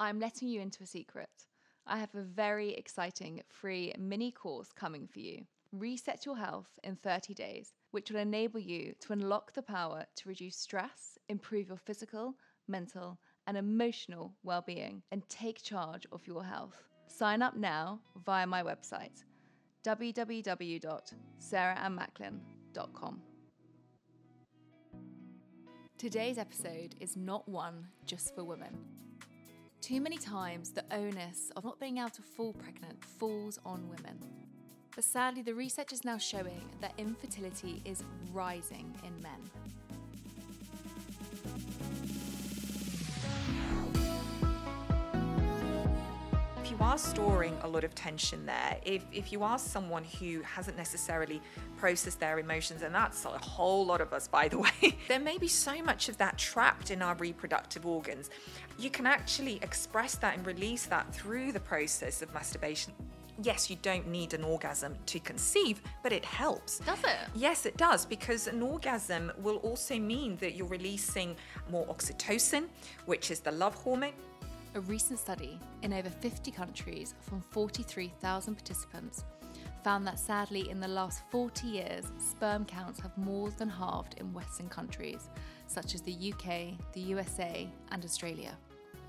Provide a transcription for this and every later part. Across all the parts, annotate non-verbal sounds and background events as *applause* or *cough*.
I'm letting you into a secret. I have a very exciting free mini course coming for you. Reset Your Health in 30 days, which will enable you to unlock the power to reduce stress, improve your physical, mental, and emotional well being, and take charge of your health. Sign up now via my website www.sarahannmacklin.com. Today's episode is not one just for women. Too many times, the onus of not being able to fall pregnant falls on women. But sadly, the research is now showing that infertility is rising in men. Are storing a lot of tension there, if, if you are someone who hasn't necessarily processed their emotions, and that's a whole lot of us, by the *laughs* way, there may be so much of that trapped in our reproductive organs. You can actually express that and release that through the process of masturbation. Yes, you don't need an orgasm to conceive, but it helps. Does it? Yes, it does, because an orgasm will also mean that you're releasing more oxytocin, which is the love hormone. A recent study in over 50 countries from 43,000 participants found that sadly, in the last 40 years, sperm counts have more than halved in Western countries such as the UK, the USA, and Australia.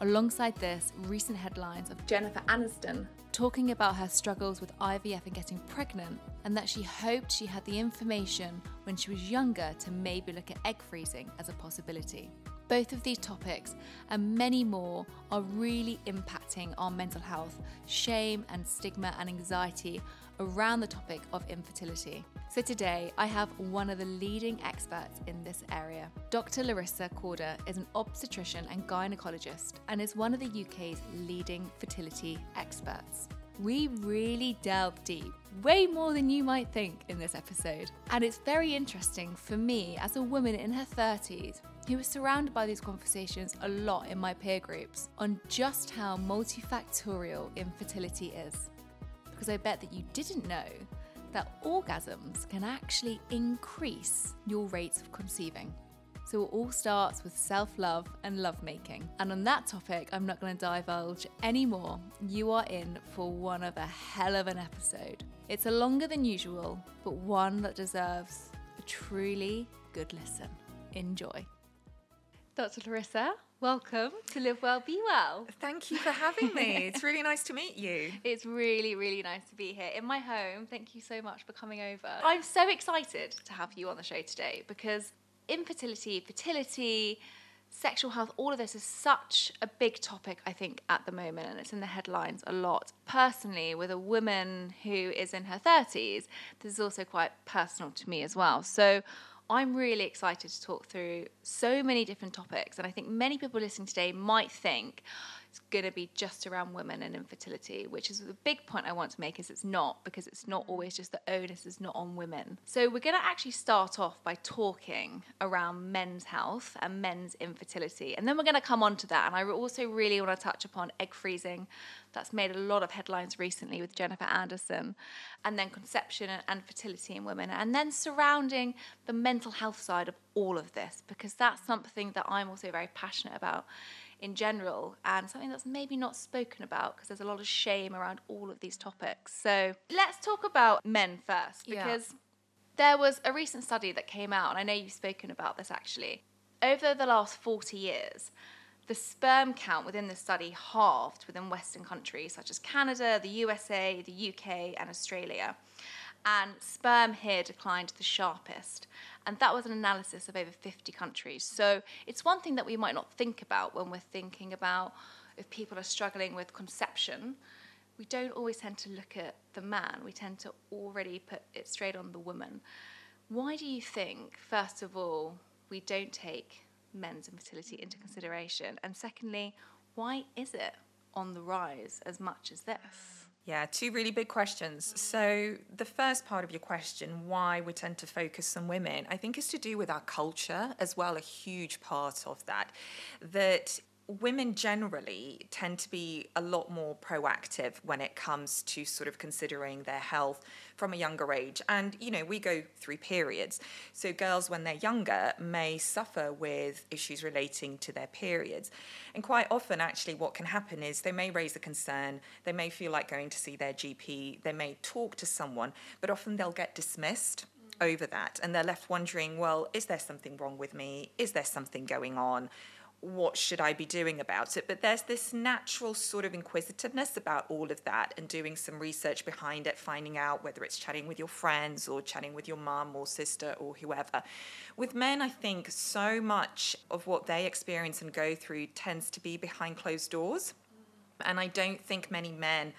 Alongside this, recent headlines of Jennifer Aniston talking about her struggles with IVF and getting pregnant, and that she hoped she had the information when she was younger to maybe look at egg freezing as a possibility. Both of these topics and many more are really impacting our mental health, shame and stigma and anxiety around the topic of infertility. So today I have one of the leading experts in this area. Dr. Larisa Corda is an obstetrician and gynecologist and is one of the UK's leading fertility experts. We really delve deep, way more than you might think in this episode. And it's very interesting for me as a woman in her 30s who was surrounded by these conversations a lot in my peer groups on just how multifactorial infertility is. Because I bet that you didn't know that orgasms can actually increase your rates of conceiving. So it all starts with self love and lovemaking. And on that topic, I'm not going to divulge anymore. You are in for one of a hell of an episode. It's a longer than usual, but one that deserves a truly good listen. Enjoy. Dr. Larisa, welcome to Live Well, Be Well. Thank you for having me. *laughs* it's really nice to meet you. It's really, really nice to be here in my home. Thank you so much for coming over. I'm so excited to have you on the show today because infertility, fertility, sexual health, all of this is such a big topic, I think, at the moment, and it's in the headlines a lot. Personally, with a woman who is in her 30s, this is also quite personal to me as well. So I'm really excited to talk through so many different topics, and I think many people listening today might think it's going to be just around women and infertility, which is the big point I want to make is it's not because it's not always just the onus is not on women. So we're going to actually start off by talking around men's health and men's infertility, and then we're going to come on to that. And I also really want to touch upon egg freezing. That's made a lot of headlines recently with Jennifer Aniston and then conception and fertility in women, and then surrounding the mental health side of all of this because that's something that I'm also very passionate about in general and something that's maybe not spoken about because there's a lot of shame around all of these topics. So let's talk about men first because yeah. there was a recent study that came out, and I know you've spoken about this actually. Over the last 40 years, the sperm count within the study halved within Western countries such as Canada, the USA, the UK, and Australia. And sperm here declined the sharpest. And that was an analysis of over 50 countries. So it's one thing that we might not think about when we're thinking about if people are struggling with conception. We don't always tend to look at the man, we tend to already put it straight on the woman. Why do you think, first of all, we don't take men's infertility into consideration? And secondly, why is it on the rise as much as this? Yeah, two really big questions. So, the first part of your question, why we tend to focus on women, I think is to do with our culture as well, a huge part of that. That women generally tend to be a lot more proactive when it comes to sort of considering their health from a younger age. And, you know, we go through periods. So, girls, when they're younger, may suffer with issues relating to their periods. And quite often, actually, what can happen is they may raise a concern, they may feel like going to see their GP, they may talk to someone, but often they'll get dismissed over that and they're left wondering well is there something wrong with me is there something going on what should I be doing about it? But there's this natural sort of inquisitiveness about all of that and doing some research behind it, finding out whether it's chatting with your friends or chatting with your mum or sister or whoever. With men, I think so much of what they experience and go through tends to be behind closed doors. And I don't think many men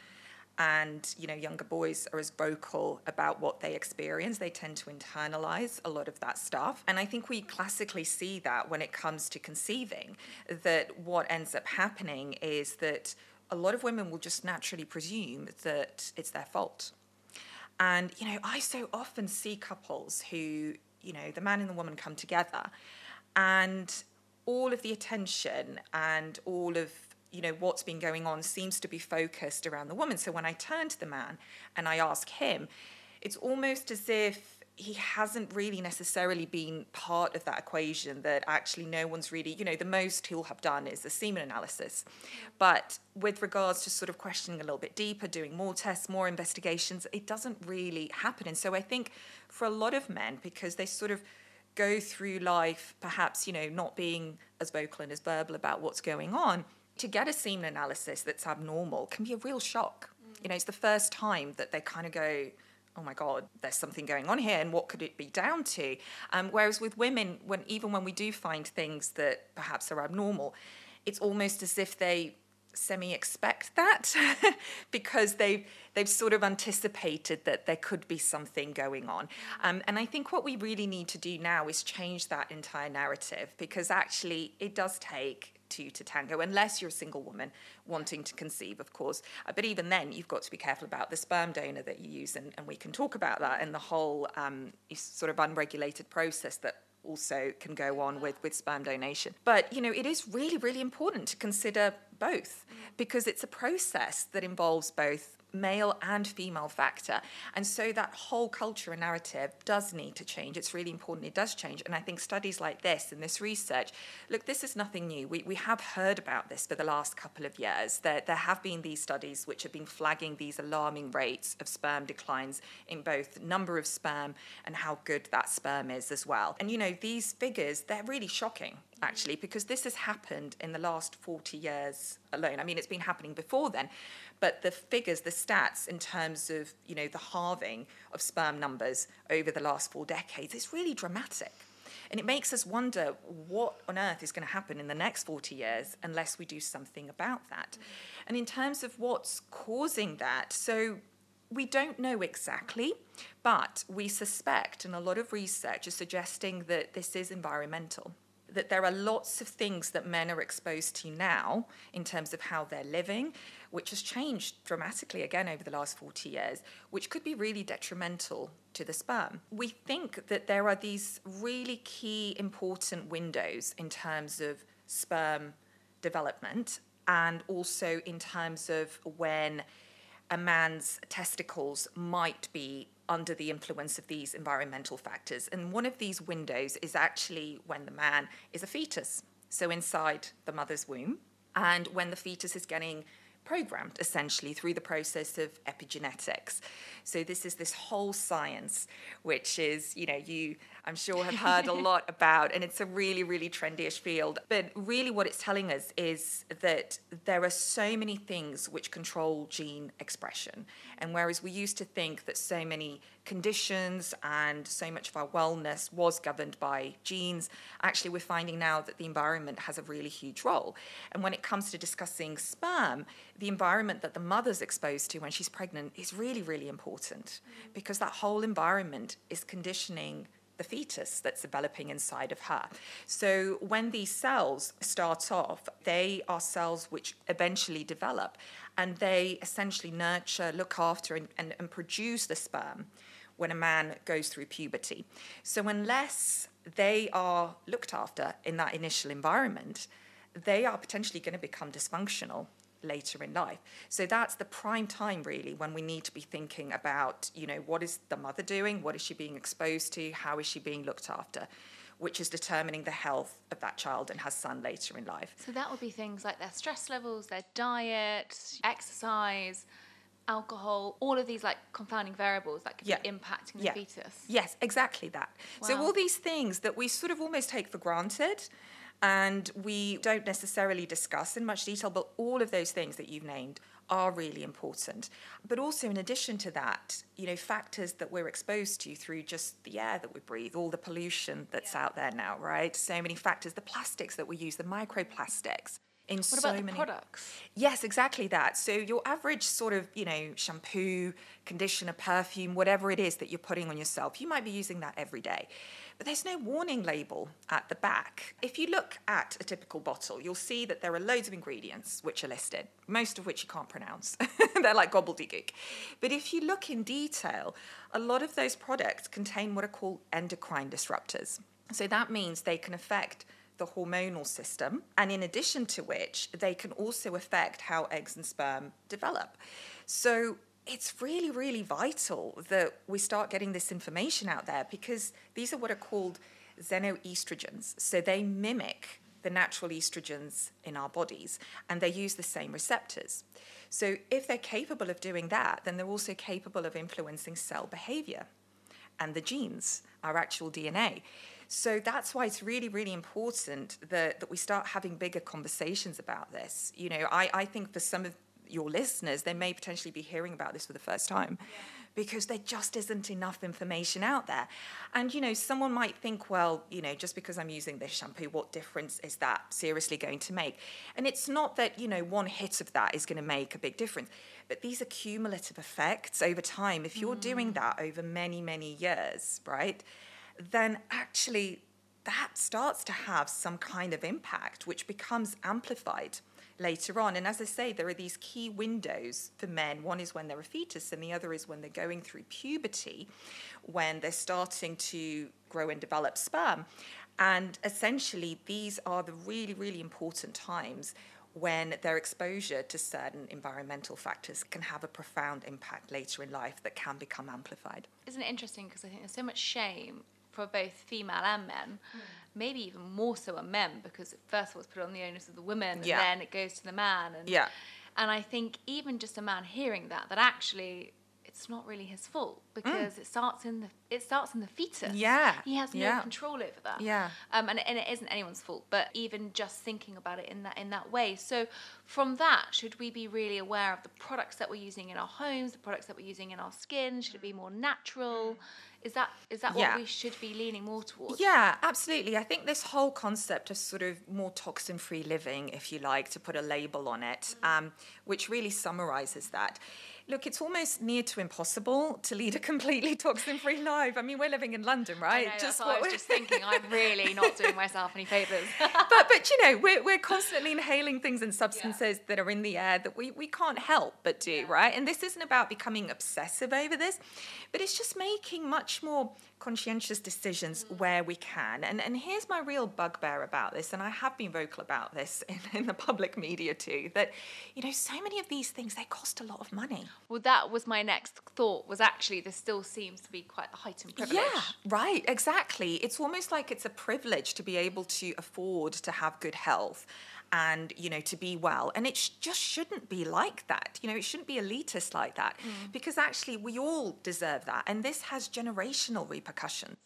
and you know younger boys are as vocal about what they experience. They tend to internalize a lot of that stuff. And i think we classically see that when it comes to conceiving that what ends up happening is that a lot of women will just naturally presume that it's their fault. And you know i so often see couples who you know the man and the woman come together and all of the attention and all of you know what's been going on seems to be focused around the woman. So when i turn to the man and i ask him it's almost as if he hasn't really necessarily been part of that equation that actually no one's really you know the most he'll have done is a semen analysis. But with regards to sort of questioning a little bit deeper doing more tests more investigations it doesn't really happen. And so i think for a lot of men because they sort of go through life perhaps you know not being as vocal and as verbal about what's going on to get a semen analysis that's abnormal can be a real shock. Mm. You know, it's the first time that they kind of go, oh my god there's something going on here and what could it be down to um, whereas with women when even when we do find things that perhaps are abnormal it's almost as if they semi expect that *laughs* because they've they've sort of anticipated that there could be something going on um, and i think what we really need to do now is change that entire narrative because actually it does take two to tango, unless you're a single woman wanting to conceive, of course. Uh, but even then, you've got to be careful about the sperm donor that you use, and, and we can talk about that and the whole um, sort of unregulated process that also can go on with, with sperm donation. But, you know, it is really, really important to consider both because it's a process that involves both male and female factor. And so that whole culture and narrative does need to change. It's really important it does change. And I think studies like this and this research, look, this is nothing new. We, we have heard about this for the last couple of years. There, there have been these studies which have been flagging these alarming rates of sperm declines in both number of sperm and how good that sperm is as well. And you know, these figures, they're really shocking actually, because this has happened in the last 40 years alone. I mean, it's been happening before then, but the figures, the stats in terms of, you know, the halving of sperm numbers over the last four decades, it's really dramatic. And it makes us wonder what on earth is going to happen in the next 40 years unless we do something about that. And in terms of what's causing that, so we don't know exactly, but we suspect, and a lot of research is suggesting that this is environmental that there are lots of things that men are exposed to now in terms of how they're living, which has changed dramatically again over the last 40 years, which could be really detrimental to the sperm. We think that there are these really key important windows in terms of sperm development and also in terms of when a man's testicles might be under the influence of these environmental factors. And one of these windows is actually when the man is a fetus, so inside the mother's womb, and when the fetus is getting programmed essentially through the process of epigenetics. So this is this whole science, which is, you know, you I'm sure have heard a lot *laughs* about, and it's a really, really trendy-ish field. But really what it's telling us is that there are so many things which control gene expression. And whereas we used to think that so many conditions and so much of our wellness was governed by genes, actually we're finding now that the environment has a really huge role. And when it comes to discussing sperm, the environment that the mother's exposed to when she's pregnant is really, really important because that whole environment is conditioning the fetus that's developing inside of her. So when these cells start off, they are cells which eventually develop and they essentially nurture, look after, and, and, and produce the sperm when a man goes through puberty. So unless they are looked after in that initial environment, they are potentially going to become dysfunctional later in life. So that's the prime time really when we need to be thinking about, you know, what is the mother doing? What is she being exposed to? How is she being looked after? Which is determining the health of that child and her son later in life. So that would be things like their stress levels, their diet, exercise, alcohol, all of these like confounding variables that could Yeah. be impacting the Yeah. fetus. Yes, exactly that. So all these things that we sort of almost take for granted and we don't necessarily discuss in much detail, but all of those things that you've named are really important. But also in addition to that, you know, factors that we're exposed to through just the air that we breathe, all the pollution that's out there now, right? So many factors, the plastics that we use, the microplastics. In What so about the many products? Yes, exactly that. So your average sort of, you know, shampoo, conditioner, perfume, whatever it is that you're putting on yourself, you might be using that every day. But there's no warning label at the back. If you look at a typical bottle, you'll see that there are loads of ingredients which are listed, most of which you can't pronounce. *laughs* They're like gobbledygook. But if you look in detail, a lot of those products contain what are called endocrine disruptors. So that means they can affect the hormonal system, and in addition to which, they can also affect how eggs and sperm develop. So it's really, really vital that we start getting this information out there because these are what are called xenoestrogens. So they mimic the natural estrogens in our bodies and they use the same receptors. So if they're capable of doing that, then they're also capable of influencing cell behavior and the genes, our actual DNA. So that's why it's really, really important that, that we start having bigger conversations about this. You know, I, I think for some of your listeners, they may potentially be hearing about this for the first time because there just isn't enough information out there. And, you know, someone might think, well, you know, just because I'm using this shampoo, what difference is that seriously going to make? And it's not that, you know, one hit of that is going to make a big difference, but these are cumulative effects over time. If you're doing mm. that over many, many years, right, then actually that starts to have some kind of impact, which becomes amplified later on. And as I say, there are these key windows for men. One is when they're a fetus, and the other is when they're going through puberty, when they're starting to grow and develop sperm. And essentially, these are the really, really important times when their exposure to certain environmental factors can have a profound impact later in life that can become amplified. Isn't it interesting? Because I think there's so much shame for both female and men, hmm. Maybe even more so on men, because first of all, it's put on the onus of the women, and Yeah. then it goes to the man. And, Yeah. And I think even just a man hearing that, that actually it's not really his fault because it starts in the it starts in the fetus. Mm. Yeah, he has no yeah. control over that. Yeah. um, and, and it isn't anyone's fault. But even just thinking about it in that in that way. So from that, should we be really aware of the products that we're using in our homes, the products that we're using in our skin? Should it be more natural? Is that is that Yeah. what we should be leaning more towards? Yeah, absolutely. I think this whole concept of sort of more toxin free living, if you like, to put a label on it, um, which really summarizes that. Look, it's almost near to impossible to lead a completely toxin free life. I mean, we're living in London, right? know, Just what I was just thinking. I'm really not doing *laughs* myself any favors. but but you know we're, we're constantly inhaling things and substances that are in the air that we, we can't help but do right and this isn't about becoming obsessive over this but it's just making much more conscientious decisions where we can and and here's my real bugbear about this and i have been vocal about this *laughs* in, in the public media too that you know so many of these things they cost a lot of money well, that was my next thought. Was actually this still seems to be quite a heightened privilege. Yeah, right, exactly. It's almost like it's a privilege to be able to afford to have good health and you know to be well. And it sh- just shouldn't be like that. You know it shouldn't be elitist like that mm. because actually we all deserve that and this has generational repercussions.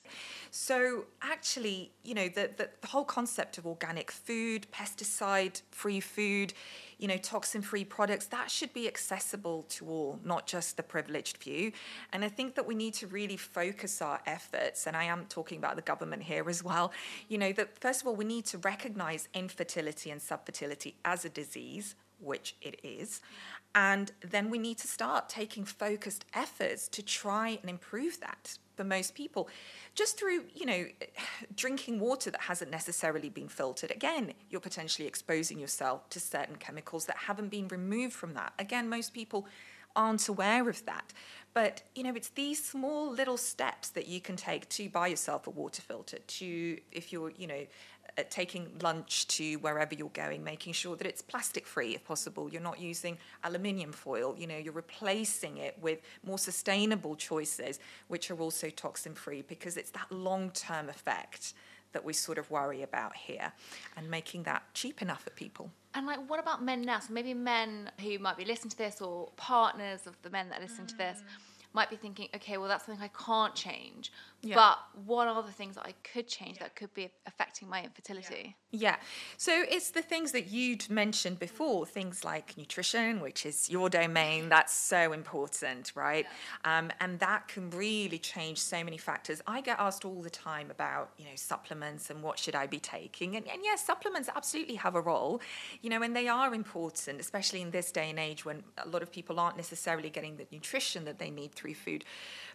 So actually you know the, the, the whole concept of organic food pesticide free food you know toxin free products that should be accessible to all not just the privileged few. And i think that we need to really focus our efforts and i am talking about the government here as well you know that first of all we need to recognize infertility and subfertility as a disease which it is. And then we need to start taking focused efforts to try and improve that for most people just through you know *sighs* drinking water that hasn't necessarily been filtered. Again you're potentially exposing yourself to certain chemicals that haven't been removed from that. Again most people aren't aware of that. But you know it's these small little steps that you can take to buy yourself a water filter to if you're you know taking lunch to wherever you're going, making sure that it's plastic free if possible. You're not using aluminium foil. You know, you're replacing it with more sustainable choices, which are also toxin free, because it's that long term effect that we sort of worry about here, and making that cheap enough for people. And like, what about men now? So maybe men who might be listening to this, or partners of the men that listen mm. to this, might be thinking, okay, well, that's something I can't change. Yeah. But what are the things that I could change yeah. that could be affecting my infertility? Yeah. yeah. So it's the things that you'd mentioned before, things like nutrition, which is your domain. *laughs* That's so important, right? Um, and that can really change so many factors. I get asked all the time about, you know, supplements and what should I be taking. And, and yes, supplements absolutely have a role, you know, and they are important, especially in this day and age when a lot of people aren't necessarily getting the nutrition that they need through food.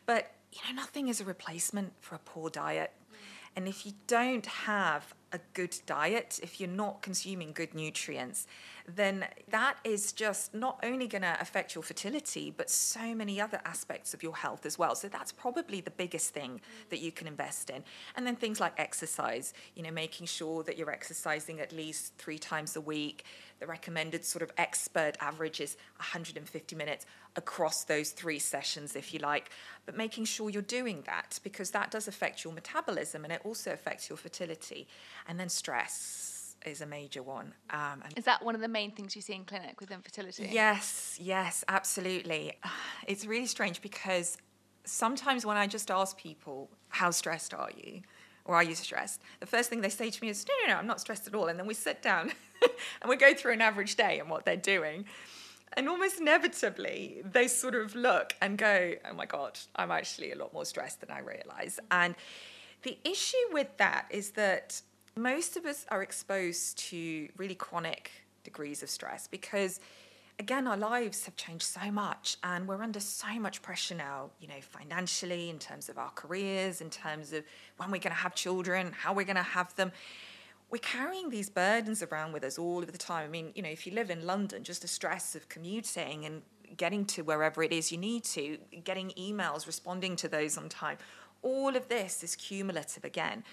But you know, nothing is a replacement for a poor diet. Mm. And if you don't have a good diet, if you're not consuming good nutrients, then that is just not only going to affect your fertility, but so many other aspects of your health as well. So that's probably the biggest thing that you can invest in. And then things like exercise, you know, making sure that you're exercising at least three times a week. The recommended sort of expert average is 150 minutes across those three sessions, if you like. But making sure you're doing that because that does affect your metabolism and it also affects your fertility. And then stress is a major one. Um, is that one of the main things you see in clinic with infertility? Yes, yes, absolutely. It's really strange because sometimes when I just ask people, how stressed are you? Or are you stressed? The first thing they say to me is, no, no, no, I'm not stressed at all. And then we sit down *laughs* and we go through an average day and what they're doing. And almost inevitably, they sort of look and go, oh my God, I'm actually a lot more stressed than I realize. And the issue with that is that most of us are exposed to really chronic degrees of stress because again our lives have changed so much and we're under so much pressure now you know financially in terms of our careers in terms of when we're going to have children how we're going to have them. We're carrying these burdens around with us all of the time. I mean you know if you live in london just the stress of commuting and getting to wherever it is you need to getting emails responding to those on time all of this is cumulative again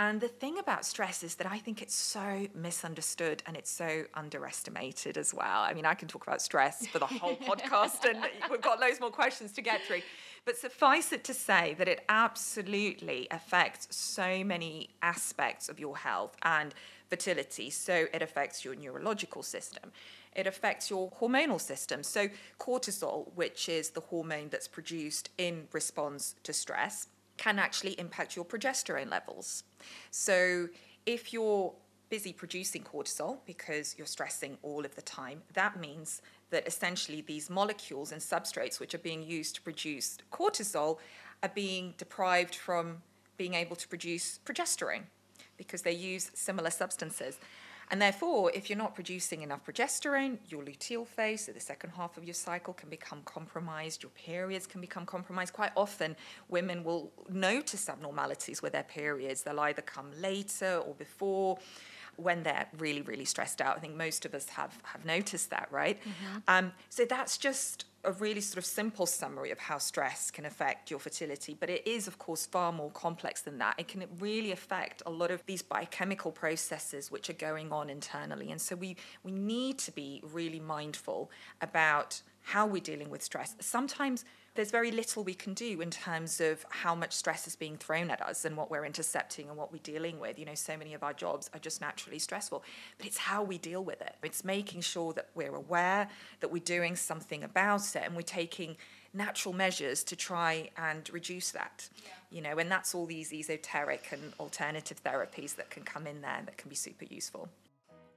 and the thing about stress is that I think it's so misunderstood and it's so underestimated as well. I mean, I can talk about stress for the whole *laughs* podcast, and we've got loads more questions to get through. But suffice it to say that it absolutely affects so many aspects of your health and fertility. So it affects your neurological system. It affects your hormonal system. So, cortisol, which is the hormone that's produced in response to stress, can actually impact your progesterone levels. So if you're busy producing cortisol because you're stressing all of the time, that means that essentially these molecules and substrates which are being used to produce cortisol are being deprived from being able to produce progesterone because they use similar substances. And therefore, if you're not producing enough progesterone, your luteal phase, so the second half of your cycle, can become compromised. Your periods can become compromised. Quite often, women will notice abnormalities with their periods. They'll either come later or before when they're really, really stressed out. I think most of us have have noticed that, right? Mm-hmm. Um, so that's just a really sort of simple summary of how stress can affect your fertility, but it is, of course, far more complex than that. It can really affect a lot of these biochemical processes which are going on internally. And so we, we need to be really mindful about how we're dealing with stress. Sometimes there's very little we can do in terms of how much stress is being thrown at us and what we're intercepting and what we're dealing with. You know, so many of our jobs are just naturally stressful, but it's how we deal with it. It's making sure that we're aware that we're doing something about it and we're taking natural measures to try and reduce that. Yeah. You know, and that's all these esoteric and alternative therapies that can come in there that can be super useful.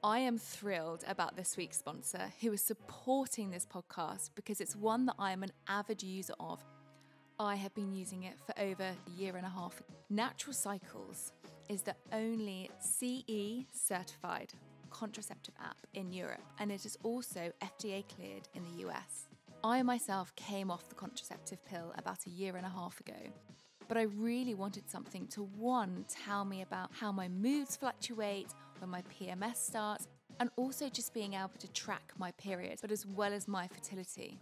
I am thrilled about this week's sponsor who is supporting this podcast because it's one that I am an avid user of. I have been using it for over a year and a half. Natural Cycles is the only CE certified contraceptive app in Europe and it is also FDA cleared in the US. I myself came off the contraceptive pill about a year and a half ago but I really wanted something to one, tell me about how my moods fluctuate, when my PMS starts, and also just being able to track my periods, but as well as my fertility.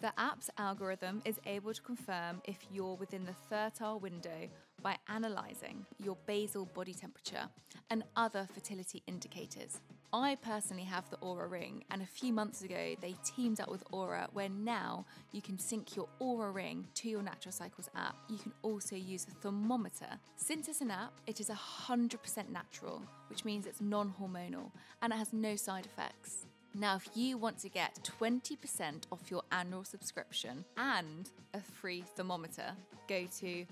The app's algorithm is able to confirm if you're within the fertile window by analysing your basal body temperature and other fertility indicators. I personally have the Oura Ring, and a few months ago they teamed up with Oura, where now you can sync your Oura Ring to your Natural Cycles app. You can also use a thermometer. Since it's an app, it is 100% natural, which means it's non hormonal and it has no side effects. Now, if you want to get 20% off your annual subscription and a free thermometer, go to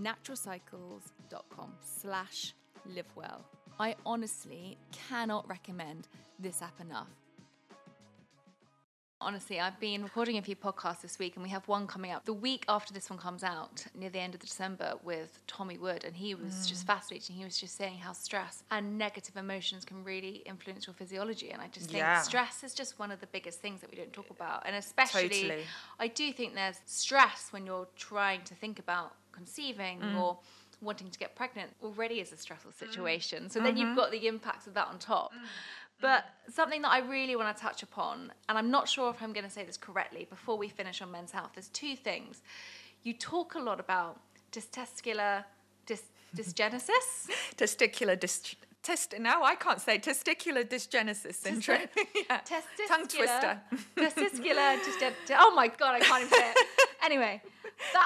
naturalcycles.com slash livewell. I honestly cannot recommend this app enough. Honestly, I've been recording a few podcasts this week, and we have one coming out the week after this one comes out, near the end of December, with Tommy Wood. And he was mm. just fascinating. He was just saying how stress and negative emotions can really influence your physiology. And I just think yeah. stress is just one of the biggest things that we don't talk about. And especially, totally. I do think there's stress when you're trying to think about conceiving mm. or wanting to get pregnant already is a stressful situation. So mm-hmm. then you've mm-hmm. got the impacts of that on top. Mm. But something that I really want to touch upon, and I'm not sure if I'm going to say this correctly before we finish on men's health, there's two things. You talk a lot about testicular dys- *laughs* dysgenesis. testicular dys- Test now I can't say testicular dysgenesis syndrome. *laughs* yeah. Testicular, Tongue twister. *laughs* Testicular dysgenesis. Oh my god, I can't even say it. Anyway,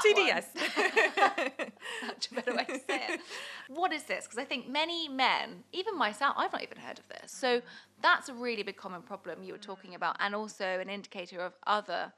TDS. Such a better way to say it. What is this? Because I think many men, even myself, I've not even heard of this. So that's a really big common problem you were talking about, and also an indicator of other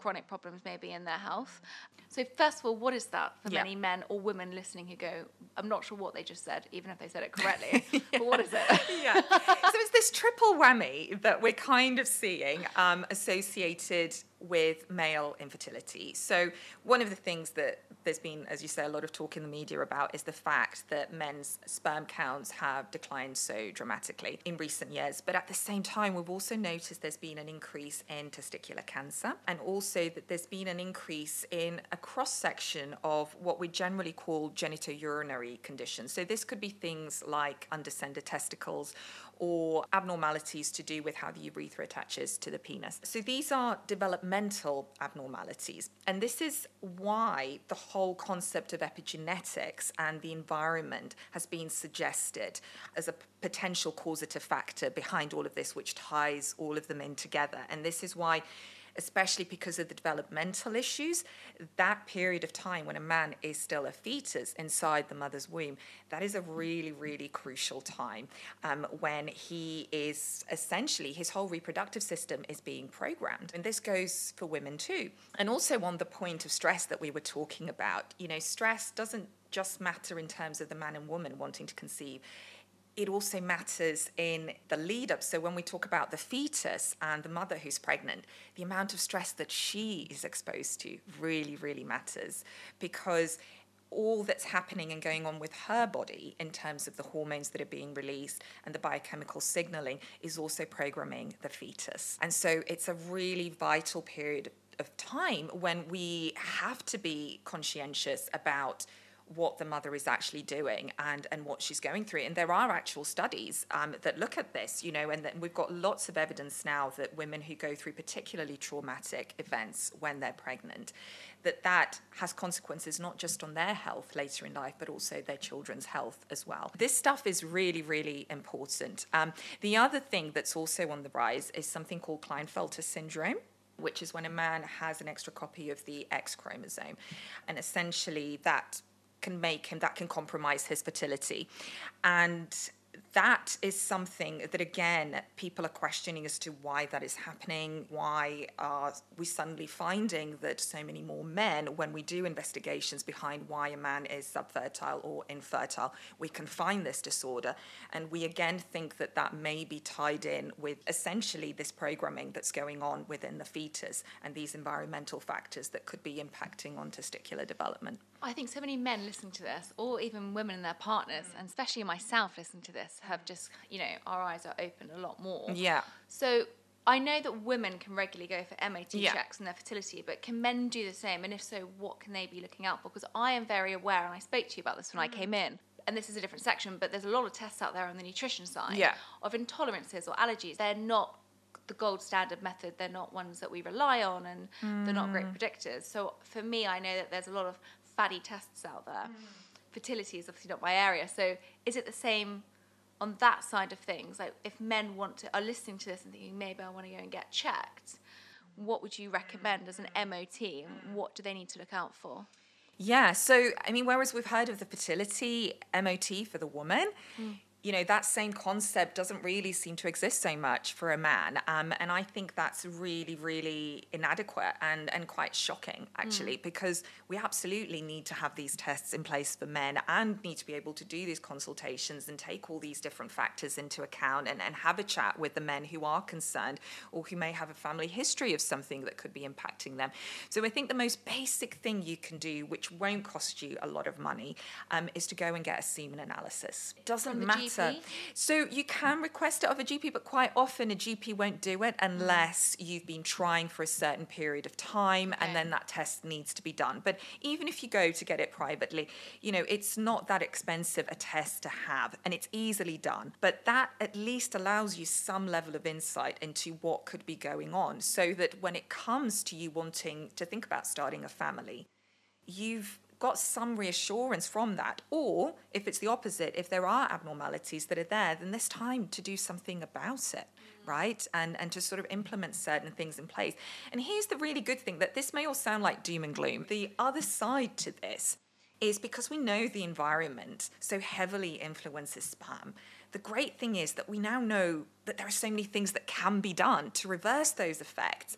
chronic problems maybe in their health. So, first of all, what is that for yeah. many men or women listening who go, I'm not sure what they just said, even if they said it correctly, yeah. *laughs* but what is it? yeah. So, it's this triple whammy that we're kind of seeing um, associated with male infertility. So, one of the things that there's been, as you say, a lot of talk in the media about is the fact that men's sperm counts have declined so dramatically in recent years. But at the same time, we've also noticed there's been an increase in testicular cancer and also that there's been an increase in a cross section of what we generally call genitourinary conditions. So, this could be things like undescended testicles or abnormalities to do with how the urethra attaches to the penis. So these are developmental abnormalities. And this is why the whole concept of epigenetics and the environment has been suggested as a potential causative factor behind all of this, which ties all of them in together. And this is why especially because of the developmental issues, that period of time when a man is still a fetus inside the mother's womb, that is a really, really crucial time um, when he is essentially, his whole reproductive system is being programmed. And this goes for women too. And also on the point of stress that we were talking about, you know, stress doesn't just matter in terms of the man and woman wanting to conceive it also matters in the lead up. So, when we talk about the fetus and the mother who's pregnant, the amount of stress that she is exposed to really, really matters because all that's happening and going on with her body in terms of the hormones that are being released and the biochemical signaling is also programming the fetus. And so, it's a really vital period of time when we have to be conscientious about what the mother is actually doing and, and what she's going through. And there are actual studies um, that look at this, you know, and we've got lots of evidence now that women who go through particularly traumatic events when they're pregnant, that that has consequences not just on their health later in life, but also their children's health as well. This stuff is really, really important. Um, the other thing that's also on the rise is something called Klinefelter syndrome which is when a man has an extra copy of the X chromosome. And essentially, that can make him, that can compromise his fertility. And that is something that again people are questioning as to why that is happening why are we suddenly finding that so many more men when we do investigations behind why a man is subfertile or infertile we can find this disorder. And we again think that that may be tied in with essentially this programming that's going on within the fetus and these environmental factors that could be impacting on testicular development. I think so many men listen to this, or even women and their partners, and especially myself listen to this, have just, you know, our eyes are open a lot more. Yeah. So I know that women can regularly go for MOT yeah. checks and their fertility, but can men do the same? And if so, what can they be looking out for? Because I am very aware, and I spoke to you about this when mm. I came in. And this is a different section, but there's a lot of tests out there on the nutrition side yeah. of intolerances or allergies. They're not the gold standard method. They're not ones that we rely on, and mm. they're not great mm. predictors. So for me, I know that there's a lot of fatty tests out there. Mm. fertility is obviously not my area. So is it the same on that side of things? Like if men want to are listening to this and thinking maybe I want to go and get checked, what would you recommend as an MOT? And what do they need to look out for? Yeah, so I mean, whereas we've heard of the fertility MOT for the woman, mm you know that same concept doesn't really seem to exist so much for a man um, and i think that's really really inadequate and and quite shocking actually mm. because we absolutely need to have these tests in place for men and need to be able to do these consultations and take all these different factors into account and, and have a chat with the men who are concerned or who may have a family history of something that could be impacting them so i think the most basic thing you can do which won't cost you a lot of money um, is to go and get a semen analysis it doesn't matter GP? So you can request it of a GP, but quite often a GP won't do it unless you've been trying for a certain period of time and then that test needs to be done. But even if you go to get it privately, you know, it's not that expensive a test to have and it's easily done. But that at least allows you some level of insight into what could be going on so that when it comes to you wanting to think about starting a family, you've got some reassurance from that. Or if it's the opposite, if there are abnormalities that are there, then there's time to do something about it, mm. right? And and to sort of implement certain things in place. And here's the really good thing that this may all sound like doom and gloom. The other side to this is because we know the environment so heavily influences sperm the great thing is that we now know that there are so many things that can be done to reverse those effects.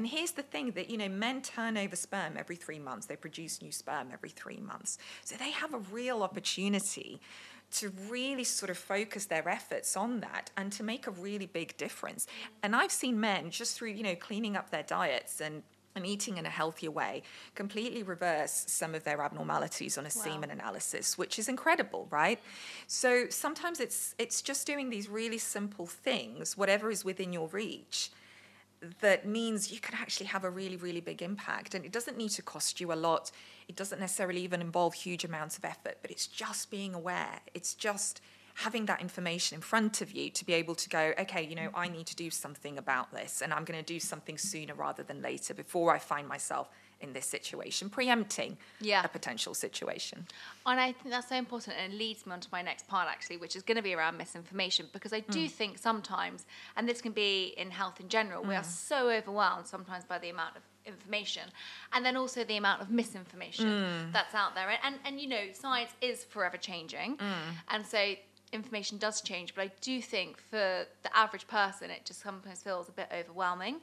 And here's the thing that, you know, men turn over sperm every three months, they produce new sperm every three months. So they have a real opportunity to really sort of focus their efforts on that and to make a really big difference. And I've seen men just through, you know, cleaning up their diets and and eating in a healthier way completely reverse some of their abnormalities on a wow. semen analysis which is incredible right so sometimes it's it's just doing these really simple things whatever is within your reach that means you can actually have a really really big impact. And it doesn't need to cost you a lot. It doesn't necessarily even involve huge amounts of effort but it's just being aware. It's just having that information in front of you to be able to go, okay, you know, I need to do something about this and I'm going to do something sooner rather than later before I find myself in this situation, preempting yeah. a potential situation. And I think that's so important and it leads me on to my next part actually, which is going to be around misinformation because I do mm. think sometimes, and this can be in health in general, mm. we are mm. so overwhelmed sometimes by the amount of information and then also the amount of misinformation mm. that's out there. And, and, and, you know, science is forever changing. Mm. And so information does change, but I do think for the average person, it just sometimes feels a bit overwhelming.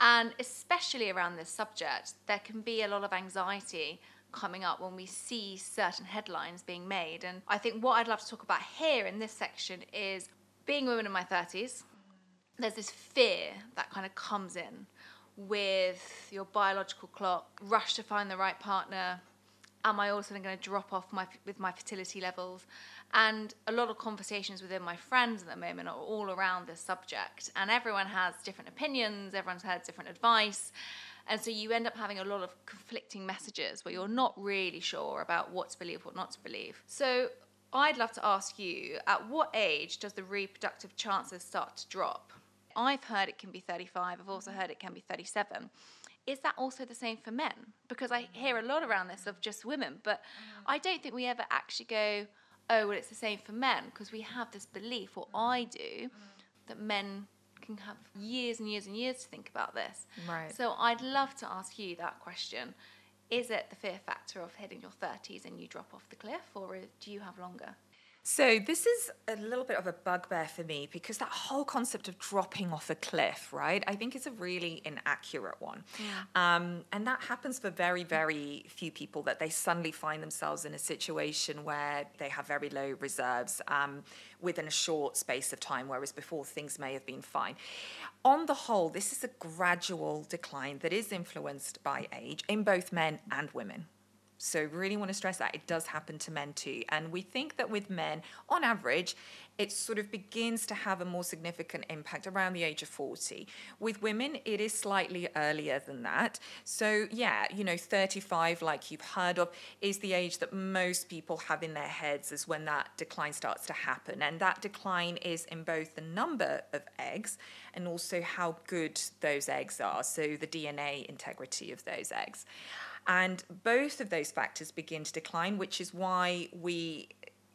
And especially around this subject, there can be a lot of anxiety coming up when we see certain headlines being made. And I think what I'd love to talk about here in this section is being a woman in my 30s, there's this fear that kind of comes in with your biological clock, rush to find the right partner. Am I also going to drop off my, with my fertility levels? And a lot of conversations within my friends at the moment are all around this subject. And everyone has different opinions, everyone's had different advice. And so you end up having a lot of conflicting messages where you're not really sure about what to believe, what not to believe. So I'd love to ask you at what age does the reproductive chances start to drop? I've heard it can be 35, I've also heard it can be 37. Is that also the same for men? Because I hear a lot around this of just women, but mm. I don't think we ever actually go, oh, well, it's the same for men because we have this belief, or I do, that men can have years and years and years to think about this. Right. So I'd love to ask you that question. Is it the fear factor of hitting your 30s and you drop off the cliff, or uh, do you have longer? So, this is a little bit of a bugbear for me because that whole concept of dropping off a cliff, right, I think is a really inaccurate one. Yeah. Um, and that happens for very, very few people that they suddenly find themselves in a situation where they have very low reserves um, within a short space of time, whereas before things may have been fine. On the whole, this is a gradual decline that is influenced by age in both men and women. So, really want to stress that it does happen to men too. And we think that with men, on average, it sort of begins to have a more significant impact around the age of 40. With women, it is slightly earlier than that. So, yeah, you know, 35, like you've heard of, is the age that most people have in their heads as when that decline starts to happen. And that decline is in both the number of eggs and also how good those eggs are. So, the DNA integrity of those eggs. And both of those factors begin to decline, which is why we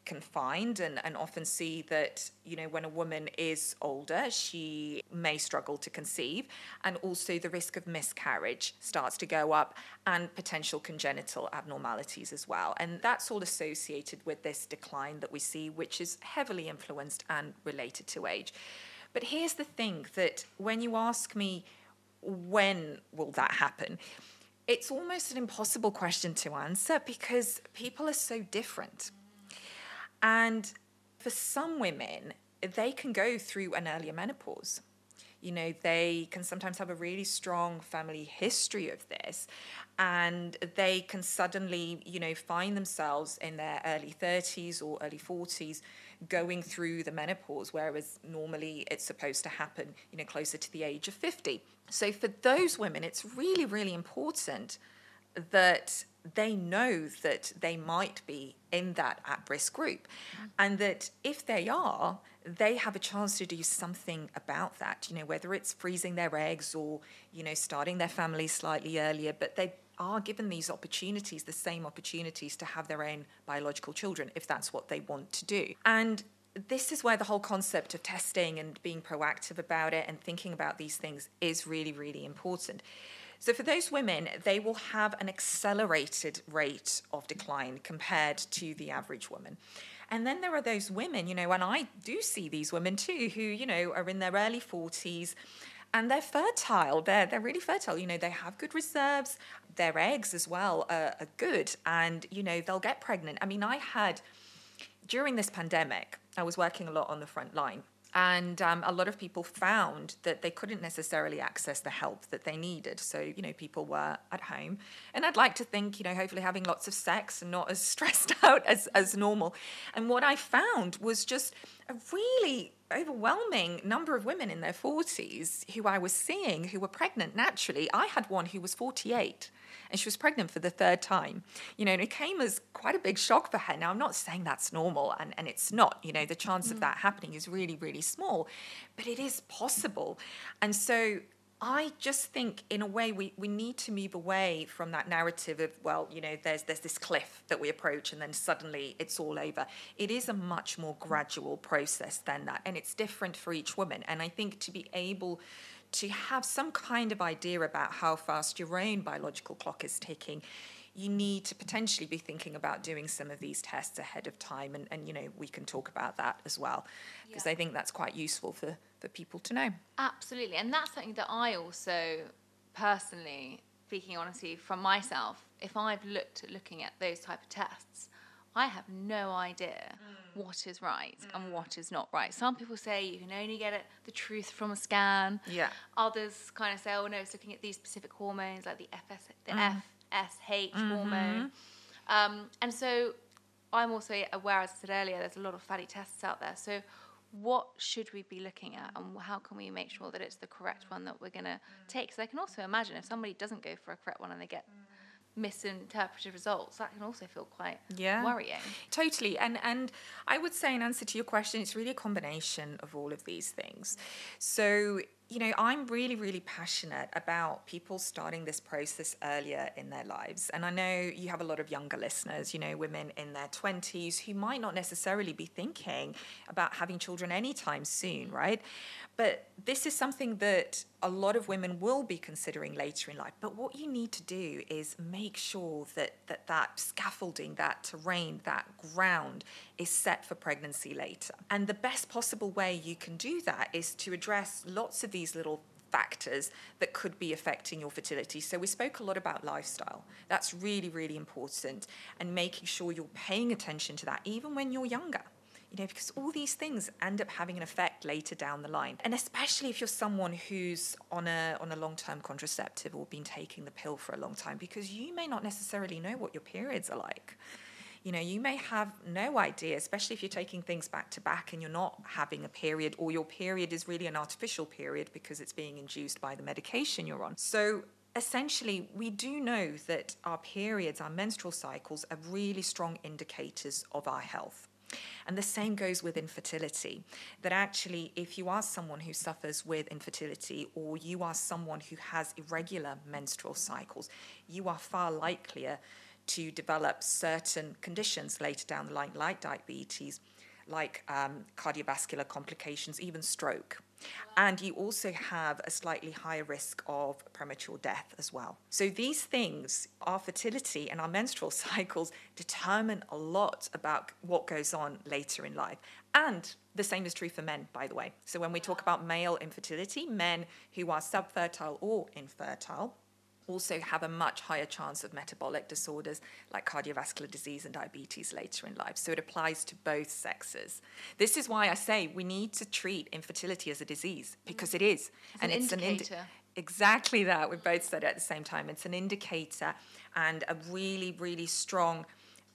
can find and, and often see that you know when a woman is older she may struggle to conceive and also the risk of miscarriage starts to go up and potential congenital abnormalities as well. And that's all associated with this decline that we see which is heavily influenced and related to age. But here's the thing that when you ask me when will that happen it's almost an impossible question to answer because people are so different and for some women, they can go through an earlier menopause. You know, they can sometimes have a really strong family history of this, and they can suddenly, you know, find themselves in their early 30s or early 40s going through the menopause, whereas normally it's supposed to happen, you know, closer to the age of 50. So for those women, it's really, really important that they know that they might be in that at risk group. Mm-hmm. And that if they are, they have a chance to do something about that, you know, whether it's freezing their eggs or, you know, starting their family slightly earlier, but they are given these opportunities, the same opportunities to have their own biological children if that's what they want to do. And this is where the whole concept of testing and being proactive about it and thinking about these things is really, really important. So for those women, they will have an accelerated rate of decline compared to the average woman. And then there are those women, you know, and I do see these women too, who, you know, are in their early 40s and they're fertile. They're, they're really fertile. You know, they have good reserves. Their eggs as well are, are good. And, you know, they'll get pregnant. I mean, I had, during this pandemic, I was working a lot on the front line and um, a lot of people found that they couldn't necessarily access the help that they needed. So, you know, people were at home. And I'd like to think, you know, hopefully having lots of sex and not as *laughs* stressed out as, as normal. And what I found was just a really overwhelming number of women in their 40s who I was seeing who were pregnant naturally. I had one who was 48 and she was pregnant for the third time. You know, and it came as quite a big shock for her. Now, I'm not saying that's normal, and, and it's not. You know, the chance mm. of that happening is really, really small, but it is possible. And so I just think, in a way, we, we need to move away from that narrative of, well, you know, there's there's this cliff that we approach and then suddenly it's all over. It is a much more gradual process than that, and it's different for each woman. And I think to be able to have some kind of idea about how fast your own biological clock is ticking, you need to potentially be thinking about doing some of these tests ahead of time. And, and you know, we can talk about that as well, because yeah. I think that's quite useful for, for people to know. Absolutely. And that's something that I also personally, speaking honestly from myself, if I've looked at looking at those type of tests, I have no idea mm. what is right mm. and what is not right. Some people say you can only get it, the truth from a scan. Yeah. Others kind of say, oh no, it's looking at these specific hormones like the FS, the mm. FSH mm-hmm. hormone. Um, and so I'm also aware, as I said earlier, there's a lot of fatty tests out there. So what should we be looking at and how can we make sure that it's the correct one that we're going to take? So I can also imagine if somebody doesn't go for a correct one and they get misinterpreted results that can also feel quite yeah worrying totally and and i would say in answer to your question it's really a combination of all of these things so you know, I'm really, really passionate about people starting this process earlier in their lives. And I know you have a lot of younger listeners, you know, women in their 20s who might not necessarily be thinking about having children anytime soon, right? But this is something that a lot of women will be considering later in life. But what you need to do is make sure that that, that scaffolding, that terrain, that ground is set for pregnancy later. And the best possible way you can do that is to address lots of these little factors that could be affecting your fertility. So, we spoke a lot about lifestyle. That's really, really important, and making sure you're paying attention to that even when you're younger you know, because all these things end up having an effect later down the line. And especially if you're someone who's on a on a long-term contraceptive or been taking the pill for a long time, because you may not necessarily know what your periods are like. You know, you may have no idea, especially if you're taking things back to back and you're not having a period, or your period is really an artificial period because it's being induced by the medication you're on. So essentially, we do know that our periods, our menstrual cycles, are really strong indicators of our health. And the same goes with infertility. That actually, if you are someone who suffers with infertility or you are someone who has irregular menstrual cycles, you are far likelier to develop certain conditions later down the line, like diabetes, like um, cardiovascular complications, even stroke. And you also have a slightly higher risk of premature death as well. So, these things, our fertility and our menstrual *laughs* cycles, determine a lot about what goes on later in life. And the same is true for men, by the way. So, when we talk about male infertility, men who are subfertile or infertile, also have a much higher chance of metabolic disorders like cardiovascular disease and diabetes later in life. So it applies to both sexes. This is why I say we need to treat infertility as a disease because it is. It's and an it's indicator. an indi- exactly that. We both said it at the same time. It's an indicator and a really, really strong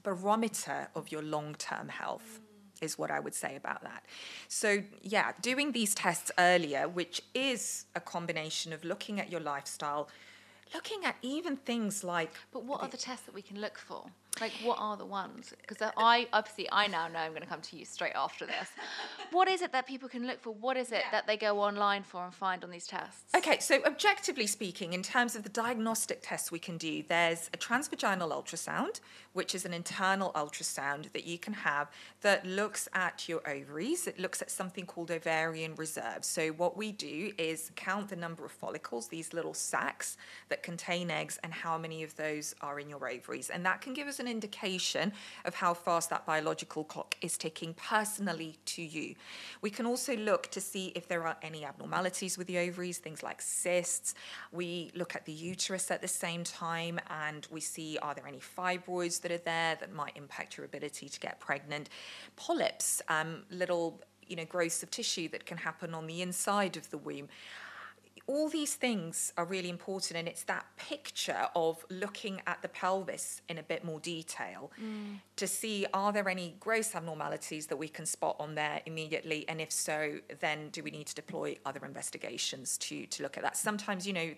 barometer of your long term health. Mm is what I would say about that. So, yeah, doing these tests earlier, which is a combination of looking at your lifestyle, looking at even things like. But what are the tests that we can look for? Like, what are the ones? Because I obviously I now know I'm going to come to you straight after this. what is it that people can look for? What is it yeah. that they go online for and find on these tests? Okay, so objectively speaking, in terms of the diagnostic tests we can do, there's a transvaginal ultrasound, which is an internal ultrasound that you can have that looks at your ovaries. It looks at something called ovarian reserve. So what we do is count the number of follicles, these little sacs that contain eggs, and how many of those are in your ovaries, and that can give us an indication of how fast that biological clock is ticking personally to you. We can also look to see if there are any abnormalities with the ovaries, things like cysts. We look at the uterus at the same time and we see are there any fibroids that are there that might impact your ability to get pregnant. Polyps, um, little you know growths of tissue that can happen on the inside of the womb all these things are really important and it's that picture of looking at the pelvis in a bit more detail mm. to see are there any gross abnormalities that we can spot on there immediately and if so then do we need to deploy other investigations to to look at that sometimes you know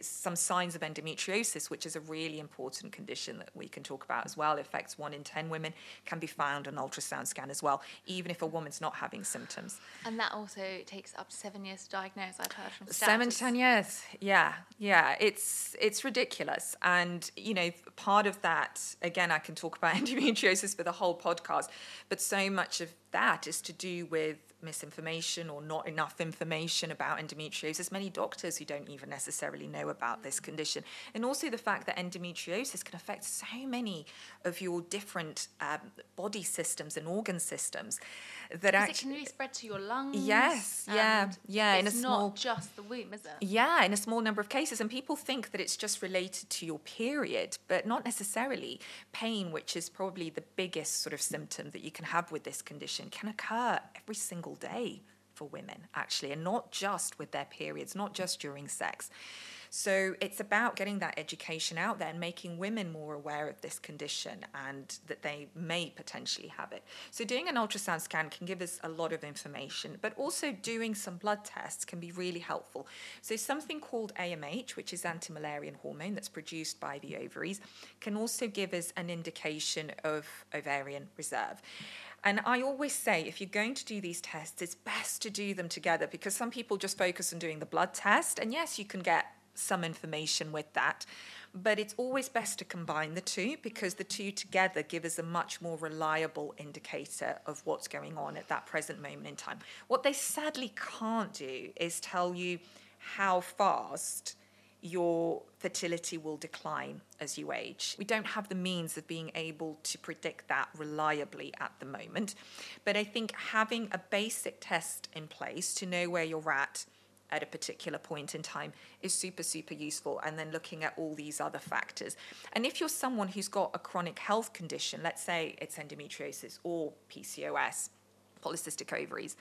some signs of endometriosis, which is a really important condition that we can talk about as well. It affects one in 10 women, can be found on ultrasound scan as well, even if a woman's not having symptoms. And that also takes up to seven years to diagnose, I've heard from stats. Seven to 10 years, yeah, yeah. It's, it's ridiculous. And, you know, part of that, again, I can talk about *laughs* endometriosis for the whole podcast, but so much of that is to do with misinformation or not enough information about endometriosis. Many doctors who don't even necessarily know about this condition. And also the fact that endometriosis can affect so many of your different um, body systems and organ systems that actually. It can really spread to your lungs. Yes, yeah, yeah. It's in a small, not just the womb, is it? Yeah, in a small number of cases. And people think that it's just related to your period, but not necessarily. Pain, which is probably the biggest sort of symptom that you can have with this condition, can occur every single day for women, actually, and not just with their periods, not just during sex. So it's about getting that education out there and making women more aware of this condition and that they may potentially have it. So doing an ultrasound scan can give us a lot of information, but also doing some blood tests can be really helpful. So something called AMH, which is anti-Müllerian hormone that's produced by the ovaries, can also give us an indication of ovarian reserve. And I always say if you're going to do these tests, it's best to do them together because some people just focus on doing the blood test. And yes, you can get some information with that. But it's always best to combine the two because the two together give us a much more reliable indicator of what's going on at that present moment in time. What they sadly can't do is tell you how fast your fertility will decline as you age. We don't have the means of being able to predict that reliably at the moment. But I think having a basic test in place to know where you're at at a particular point in time is super, super useful. And then looking at all these other factors. And if you're someone who's got a chronic health condition, let's say it's endometriosis or PCOS, polycystic ovaries,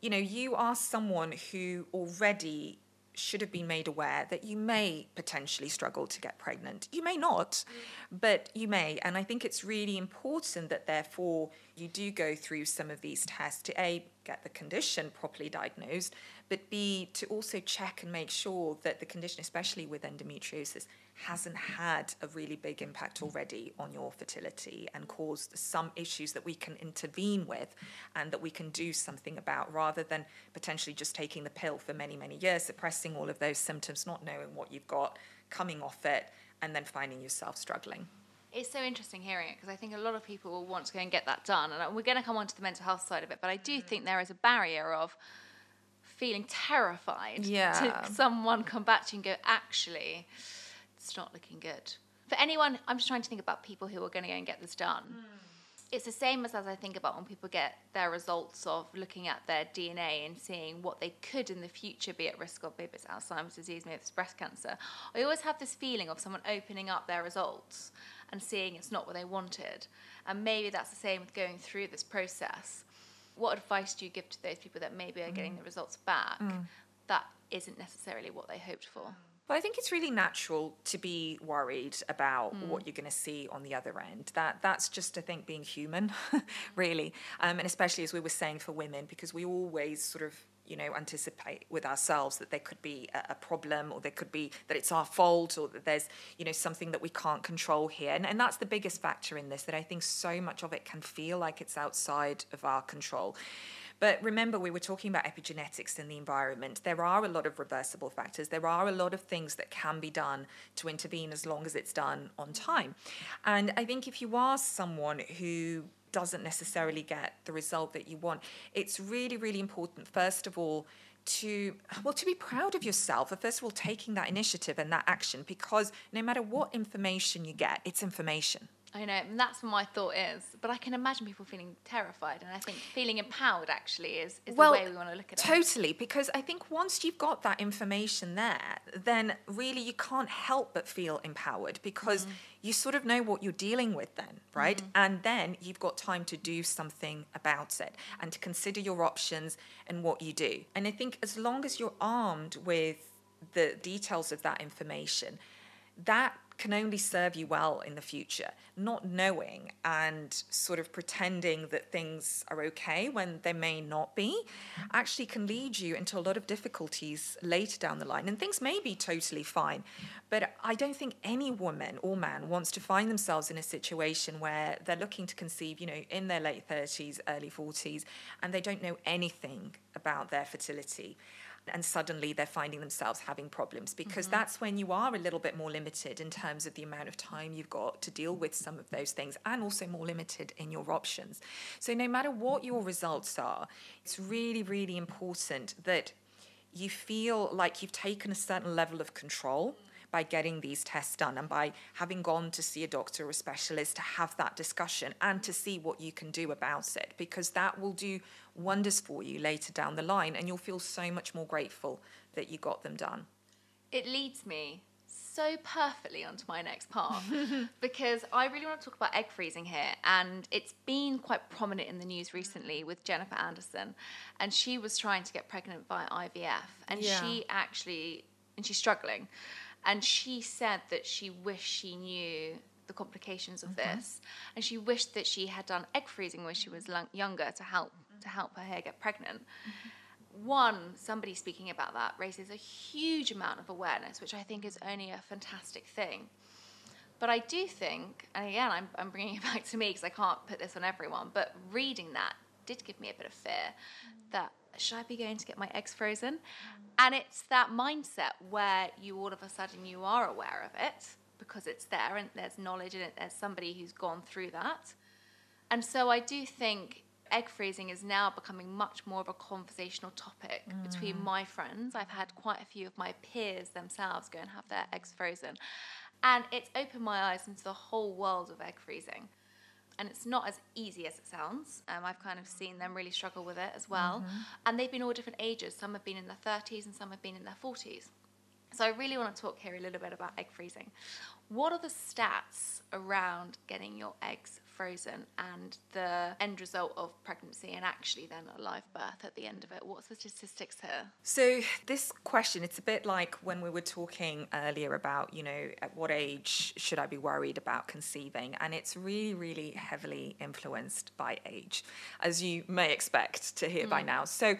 you know, you are someone who already should have been made aware that you may potentially struggle to get pregnant. You may not, but you may. And I think it's really important that, therefore, you do go through some of these tests to A, get the condition properly diagnosed, but B, to also check and make sure that the condition, especially with endometriosis, hasn't had a really big impact already on your fertility and caused some issues that we can intervene with and that we can do something about rather than potentially just taking the pill for many, many years, suppressing all of those symptoms, not knowing what you've got, coming off it, and then finding yourself struggling. It's so interesting hearing it because I think a lot of people will want to go and get that done. And uh, we're going to come on to the mental health side of it, but I do mm. think there is a barrier of feeling terrified Yeah. to someone come back to you and go, actually, it's not looking good. For anyone, I'm just trying to think about people who are going to go and get this done. Hmm. It's the same as, as I think about when people get their results of looking at their DNA and seeing what they could in the future be at risk of, maybe it's Alzheimer's disease, maybe it's breast cancer. I always have this feeling of someone opening up their results and seeing it's not what they wanted. And maybe that's the same with going through this process. What advice do you give to those people that maybe are getting mm. the results back mm. that isn't necessarily what they hoped for? Well, I think it's really natural to be worried about mm. what you're going to see on the other end. That that's just, I think, being human, *laughs* really, um, and especially as we were saying for women, because we always sort of you know anticipate with ourselves that there could be a, a problem or there could be that it's our fault or that there's you know something that we can't control here and, and that's the biggest factor in this that i think so much of it can feel like it's outside of our control but remember, we were talking about epigenetics and the environment. There are a lot of reversible factors. There are a lot of things that can be done to intervene as long as it's done on time. And I think if you are someone who doesn't necessarily get the result that you want, it's really, really important, first of all, to well to be proud of yourself first of all taking that initiative and that action because no matter what information you get it's information I know, and that's what my thought is. But I can imagine people feeling terrified, and I think feeling empowered actually is, is well, the way we want to look at it. Totally, because I think once you've got that information there, then really you can't help but feel empowered because Mm-hmm. you sort of know what you're dealing with then, right? And then you've got time to do something about it and to consider your options and what you do. And I think as long as you're armed with the details of that information, that can only serve you well in the future. Not knowing and sort of pretending that things are okay when they may not be actually can lead you into a lot of difficulties later down the line. And things may be totally fine, but I don't think any woman or man wants to find themselves in a situation where they're looking to conceive, you know, in their late 30s, early 40s, and they don't know anything about their fertility and suddenly they're finding themselves having problems because mm-hmm. that's when you are a little bit more limited in terms of the amount of time you've got to deal with some of those things and also more limited in your options. So, no matter what your results are, it's really, really important that you feel like you've taken a certain level of control by getting these tests done and by having gone to see a doctor or a specialist to have that discussion and to see what you can do about it because that will do wonders for you later down the line and you'll feel so much more grateful that you got them done. it leads me so perfectly onto my next part *laughs* because I really want to talk about egg freezing here. And it's been quite prominent in the news recently with Jennifer Aniston. And she was trying to get pregnant by IVF. And Yeah. she actually, and she's struggling. And she said that she wished she knew the complications of mm-hmm. this. And she wished that she had done egg freezing when she was younger to help to mm-hmm. help her hair get pregnant. Mm-hmm. One, somebody speaking about that raises a huge amount of awareness, which I think is only a fantastic thing. But I do think, and again, I'm, I'm bringing it *laughs* back to me because I can't put this on everyone, but reading that did give me a bit of fear that should I be going to get my eggs frozen? And it's that mindset where you all of a sudden you are aware of it because it's there and there's knowledge in it, there's somebody who's gone through that. And so I do think egg freezing is now becoming much more of a conversational topic between mm. my friends. I've had quite a few of my peers themselves go and have their eggs frozen. And it's opened my eyes into the whole world of egg freezing. And it's not as easy as it sounds. Um, I've kind of seen them really struggle with it as well. And they've been all different ages. Some have been in their 30s and some have been in their 40s. So I really want to talk here a little bit about egg freezing. What are the stats around getting your eggs frozen and the end result of pregnancy and actually then a live birth at the end of it? What's the statistics here? So, this question, it's a bit like when we were talking earlier about, you know, at what age should I be worried about conceiving? And it's really, really heavily influenced by age, as you may expect to hear mm. by now. So,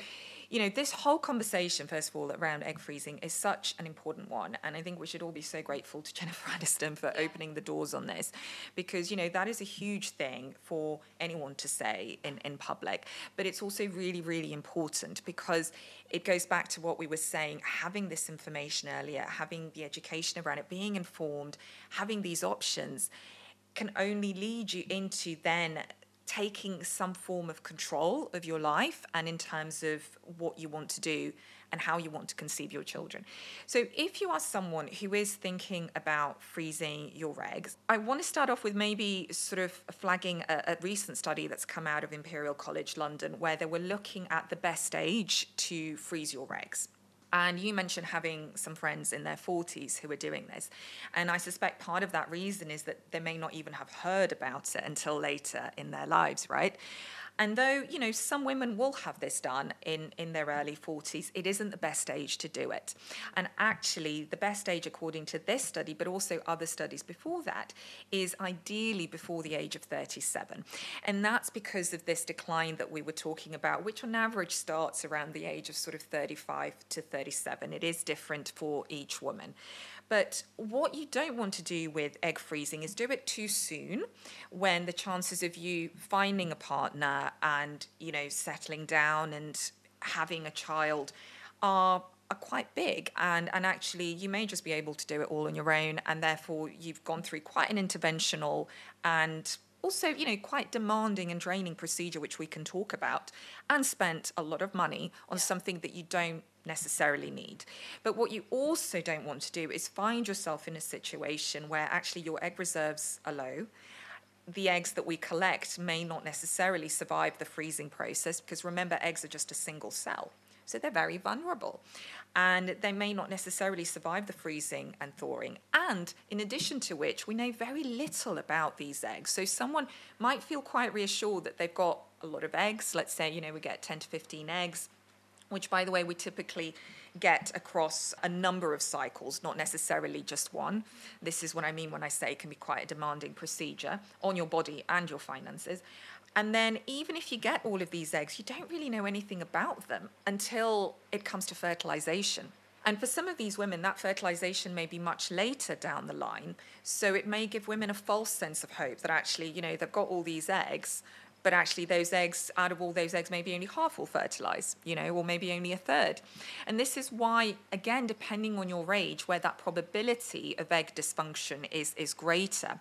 you know, this whole conversation, first of all, around egg freezing is such an important one. And I think we should all be so grateful to *laughs* Jennifer Aniston for opening the doors on this because, you know, that is a huge thing for anyone to say in, in public. But it's also really, really important because it goes back to what we were saying having this information earlier, having the education around it, being informed, having these options can only lead you into then taking some form of control of your life and in terms of what you want to do and how you want to conceive your children. So, if you are someone who is thinking about freezing your eggs, I want to start off with maybe sort of flagging a, a, recent study that's come out of Imperial College London where they were looking at the best age to freeze your eggs. And you mentioned having some friends in their 40s who are doing this. And I suspect part of that reason is that they may not even have heard about it until later in their lives, right? And though, you know, some women will have this done in, in their early 40s, it isn't the best age to do it. And actually, the best age, according to this study, but also other studies before that, is ideally before the age of 37. And that's because of this decline that we were talking about, which on average starts around the age of sort of 35 to 37. It is different for each woman. But what you don't want to do with egg freezing is do it too soon when the chances of you finding a partner and, you know, settling down and having a child are are quite big. And and actually you may just be able to do it all on your own and therefore you've gone through quite an interventional and also you know quite demanding and draining procedure which we can talk about and spent a lot of money on something that you don't necessarily need. But what you also don't want to do is find yourself in a situation where actually your egg reserves are low. The eggs that we collect may not necessarily survive the freezing process because remember, eggs are just a single cell. So they're very vulnerable. And they may not necessarily survive the freezing and thawing. And in addition to which, we know very little about these eggs. So someone might feel quite reassured that they've got a lot of eggs. Let's say, you know, we get 10 to 15 eggs which, by the way, we typically get across a number of cycles, not necessarily just one. This is what I mean when I say it can be quite a demanding procedure on your body and your finances. And then, even if you get all of these eggs, you don't really know anything about them until it comes to fertilization. And for some of these women, that fertilization may be much later down the line. So it may give women a false sense of hope that actually, you know, they've got all these eggs, but actually those eggs out of all those eggs maybe only half will fertilize you know or maybe only a third. And this is why again depending on your age where that probability of egg dysfunction is is greater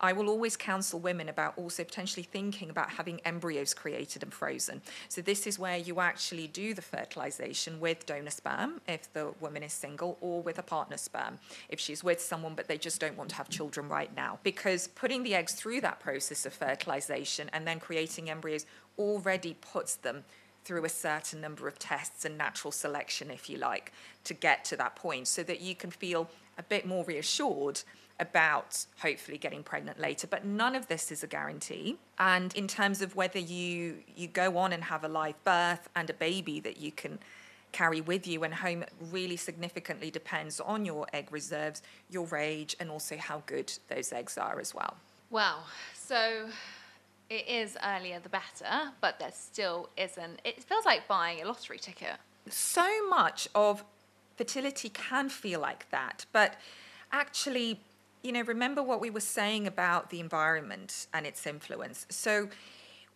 I will always counsel women about also potentially thinking about having embryos created and frozen. So, this is where you actually do the fertilization with donor sperm if the woman is single, or with a partner sperm if she's with someone but they just don't want to have children right now. Because putting the eggs through that process of fertilization and then creating embryos already puts them through a certain number of tests and natural selection, if you like, to get to that point so that you can feel a bit more reassured about hopefully getting pregnant later but none of this is a guarantee. And in terms of whether you you go on and have a live birth and a baby that you can carry with you and home really significantly depends on your egg reserves your age and also how good those eggs are as well. Wow so it is earlier the better but there still isn't it feels like buying a lottery ticket. So much of fertility can feel like that but actually you know, remember what we were saying about the environment and its influence. So,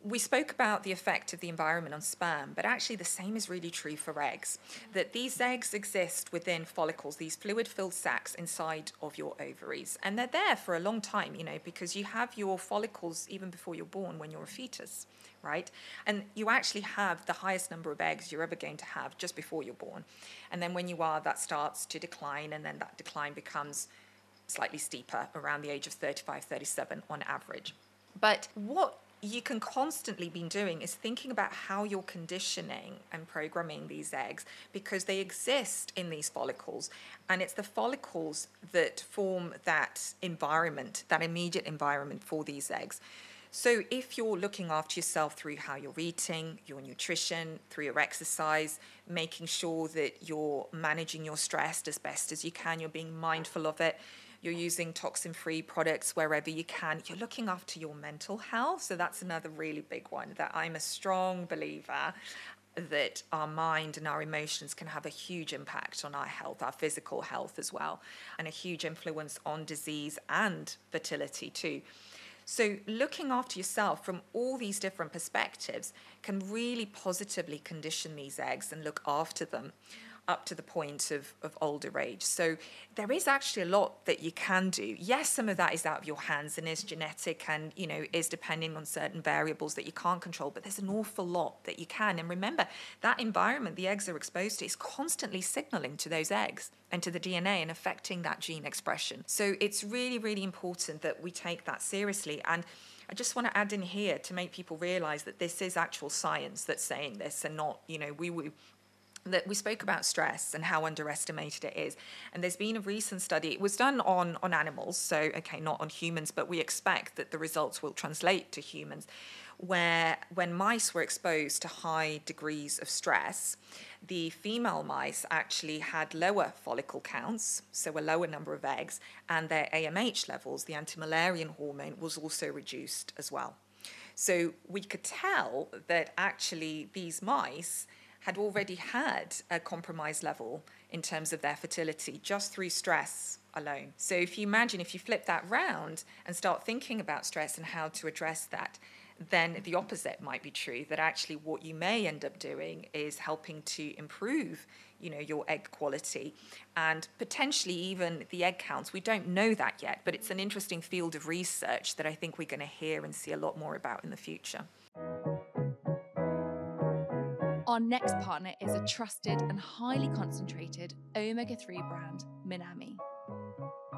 we spoke about the effect of the environment on sperm, but actually the same is really true for eggs. That these eggs exist within follicles, these fluid filled sacs inside of your ovaries. And they're there for a long time, you know, because you have your follicles even before you're born when you're a fetus, right? And you actually have the highest number of eggs you're ever going to have just before you're born. And then when you are, that starts to decline, and then that decline becomes slightly steeper around the age of 35, 37 on average. But what you can constantly be doing is thinking about how you're conditioning and programming these eggs because they exist in these follicles and it's the follicles that form that environment that immediate environment for these eggs So, if you're looking after yourself through how you're eating, your nutrition, through your exercise, making sure that you're managing your stress as best as you can, you're being mindful of it, you're using toxin free products wherever you can, you're looking after your mental health. So, that's another really big one that I'm a strong believer that our mind and our emotions can have a huge impact on our health, our physical health as well, and a huge influence on disease and fertility too. So, looking after yourself from all these different perspectives can really positively condition these eggs and look after them up to the point of, of older age. So there is actually a lot that you can do. Yes, some of that is out of your hands and is genetic and, you know, is depending on certain variables that you can't control, but there's an awful lot that you can. And remember, that environment the eggs are exposed to is constantly signaling to those eggs and to the DNA and affecting that gene expression. So it's really, really important that we take that seriously. And I just want to add in here to make people realize that this is actual science that's saying this and not, you know, we, we that we spoke about stress and how underestimated it is. And there's been a recent study it was done on on animals so okay not on humans but we expect that the results will translate to humans where when mice were exposed to high degrees of stress the female mice actually had lower follicle counts so a lower number of eggs and their AMH levels the anti-Müllerian hormone was also reduced as well. So we could tell that actually these mice had already had a compromised level in terms of their fertility just through stress alone. So if you imagine if you flip that round and start thinking about stress and how to address that, then the opposite might be true that actually what you may end up doing is helping to improve you know your egg quality and potentially even the egg counts we don't know that yet but it's an interesting field of research that i think we're going to hear and see a lot more about in the future our next partner is a trusted and highly concentrated omega 3 brand, Minami.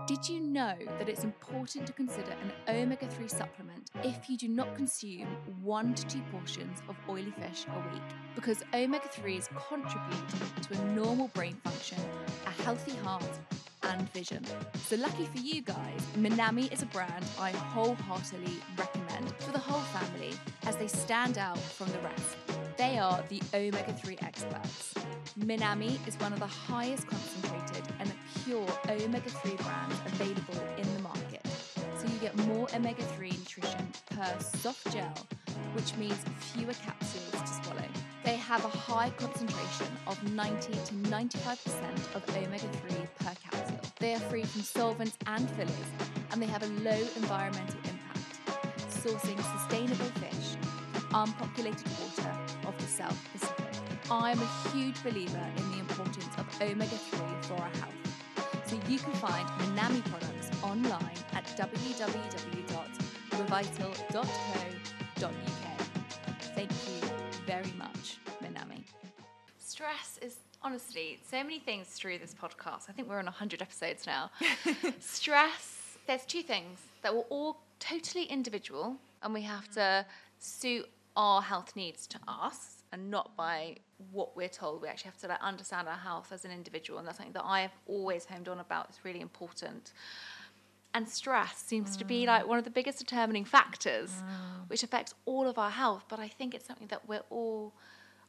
Did you know that it's important to consider an omega 3 supplement if you do not consume one to two portions of oily fish a week? Because omega 3s contribute to a normal brain function, a healthy heart, and vision. So, lucky for you guys, Minami is a brand I wholeheartedly recommend for the whole family as they stand out from the rest. They are the omega 3 experts. Minami is one of the highest concentrated and pure omega 3 brands available in the market. So you get more omega 3 nutrition per soft gel, which means fewer capsules to swallow. They have a high concentration of 90 to 95% of omega 3 per capsule. They are free from solvents and fillers, and they have a low environmental impact, sourcing sustainable fish from unpopulated water of the South Pacific. I'm a huge believer in the importance of omega 3 for our health. So you can find Minami products online at www.revital.co.uk. Thank you very much, Minami. Stress is honestly so many things through this podcast. I think we're on 100 episodes now. *laughs* Stress, there's two things that we're all totally individual and we have to suit our health needs to us and not by what we're told. We actually have to like, understand our health as an individual, and that's something that I have always homed on about. It's really important. And stress seems mm. to be like one of the biggest determining factors, mm. which affects all of our health. But I think it's something that we're all.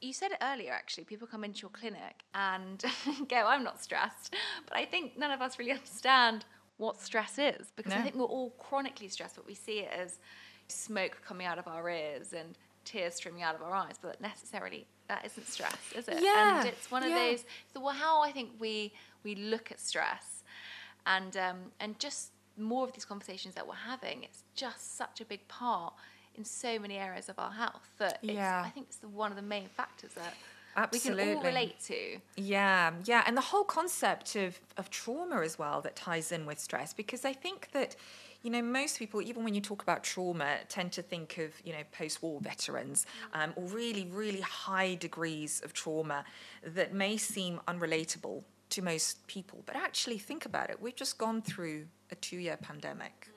You said it earlier, actually. People come into your clinic and *laughs* go, "I'm not stressed," but I think none of us really understand what stress is because no. I think we're all chronically stressed, but we see it as smoke coming out of our ears and tears streaming out of our eyes, but necessarily that isn't stress, is it? Yeah. And it's one of yeah. those. So how I think we we look at stress, and um, and just more of these conversations that we're having. It's just such a big part in so many areas of our health that yeah. I think it's the, one of the main factors that. Absolutely. We can all relate to. Yeah, yeah. And the whole concept of, of trauma as well that ties in with stress, because I think that you know, most people, even when you talk about trauma, tend to think of, you know, post war veterans um, or really, really high degrees of trauma that may seem unrelatable to most people. But actually, think about it. We've just gone through a two year pandemic.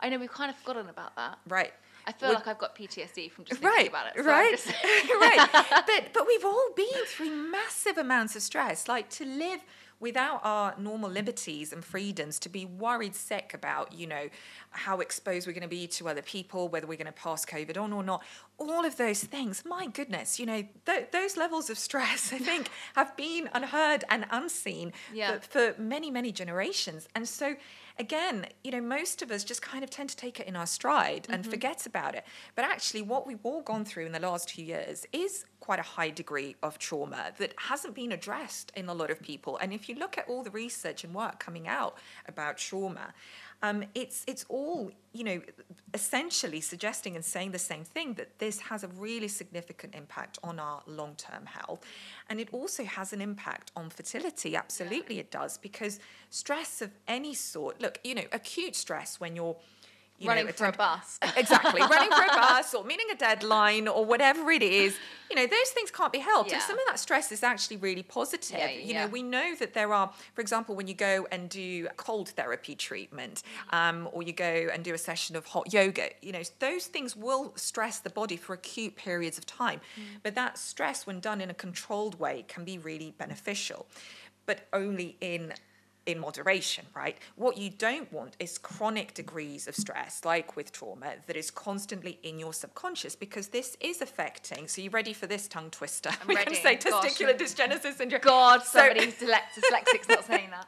I know, we've kind of forgotten about that. Right. I feel like I've got PTSD from just thinking right, about it. So right, *laughs* right. *laughs* But but we've all been through massive amounts of stress. Like to live without our normal liberties and freedoms to be worried sick about, you know, how exposed we're going to be to other people, whether we're going to pass COVID on or not, all of those things, my goodness, you know, th- those levels of stress, I think, *laughs* have been unheard and unseen Yeah. for, for many, many generations. And so, again, you know, most of us just kind of tend to take it in our stride and mm-hmm. forget about it. But actually, what we've all gone through in the last few years is quite a high degree of trauma that hasn't been addressed in a lot of people. And if you look at all the research and work coming out about trauma, um, it's it's all you know essentially suggesting and saying the same thing that this has a really significant impact on our long-term health. And it also has an impact on fertility. Absolutely it does because stress of any sort look you know acute stress when you're you Running know, for a bus. *laughs* exactly running for a *laughs* bus or meeting a deadline or whatever it is you know those things can't be helped and some of that stress is actually really positive Yeah, you yeah. know we know that there are for example when you go and do cold therapy treatment um, or you go and do a session of hot yoga you know those things will stress the body for acute periods of time Mm. but that stress when done in a controlled way can be really beneficial but only in in moderation, right? What you don't want is chronic degrees of stress, like with trauma, that is constantly in your subconscious because this is affecting. So, you ready for this tongue twister? I'm *laughs* we ready. can say Gosh. testicular dysgenesis syndrome. God, So- somebody dyslex- dyslexic's not saying that.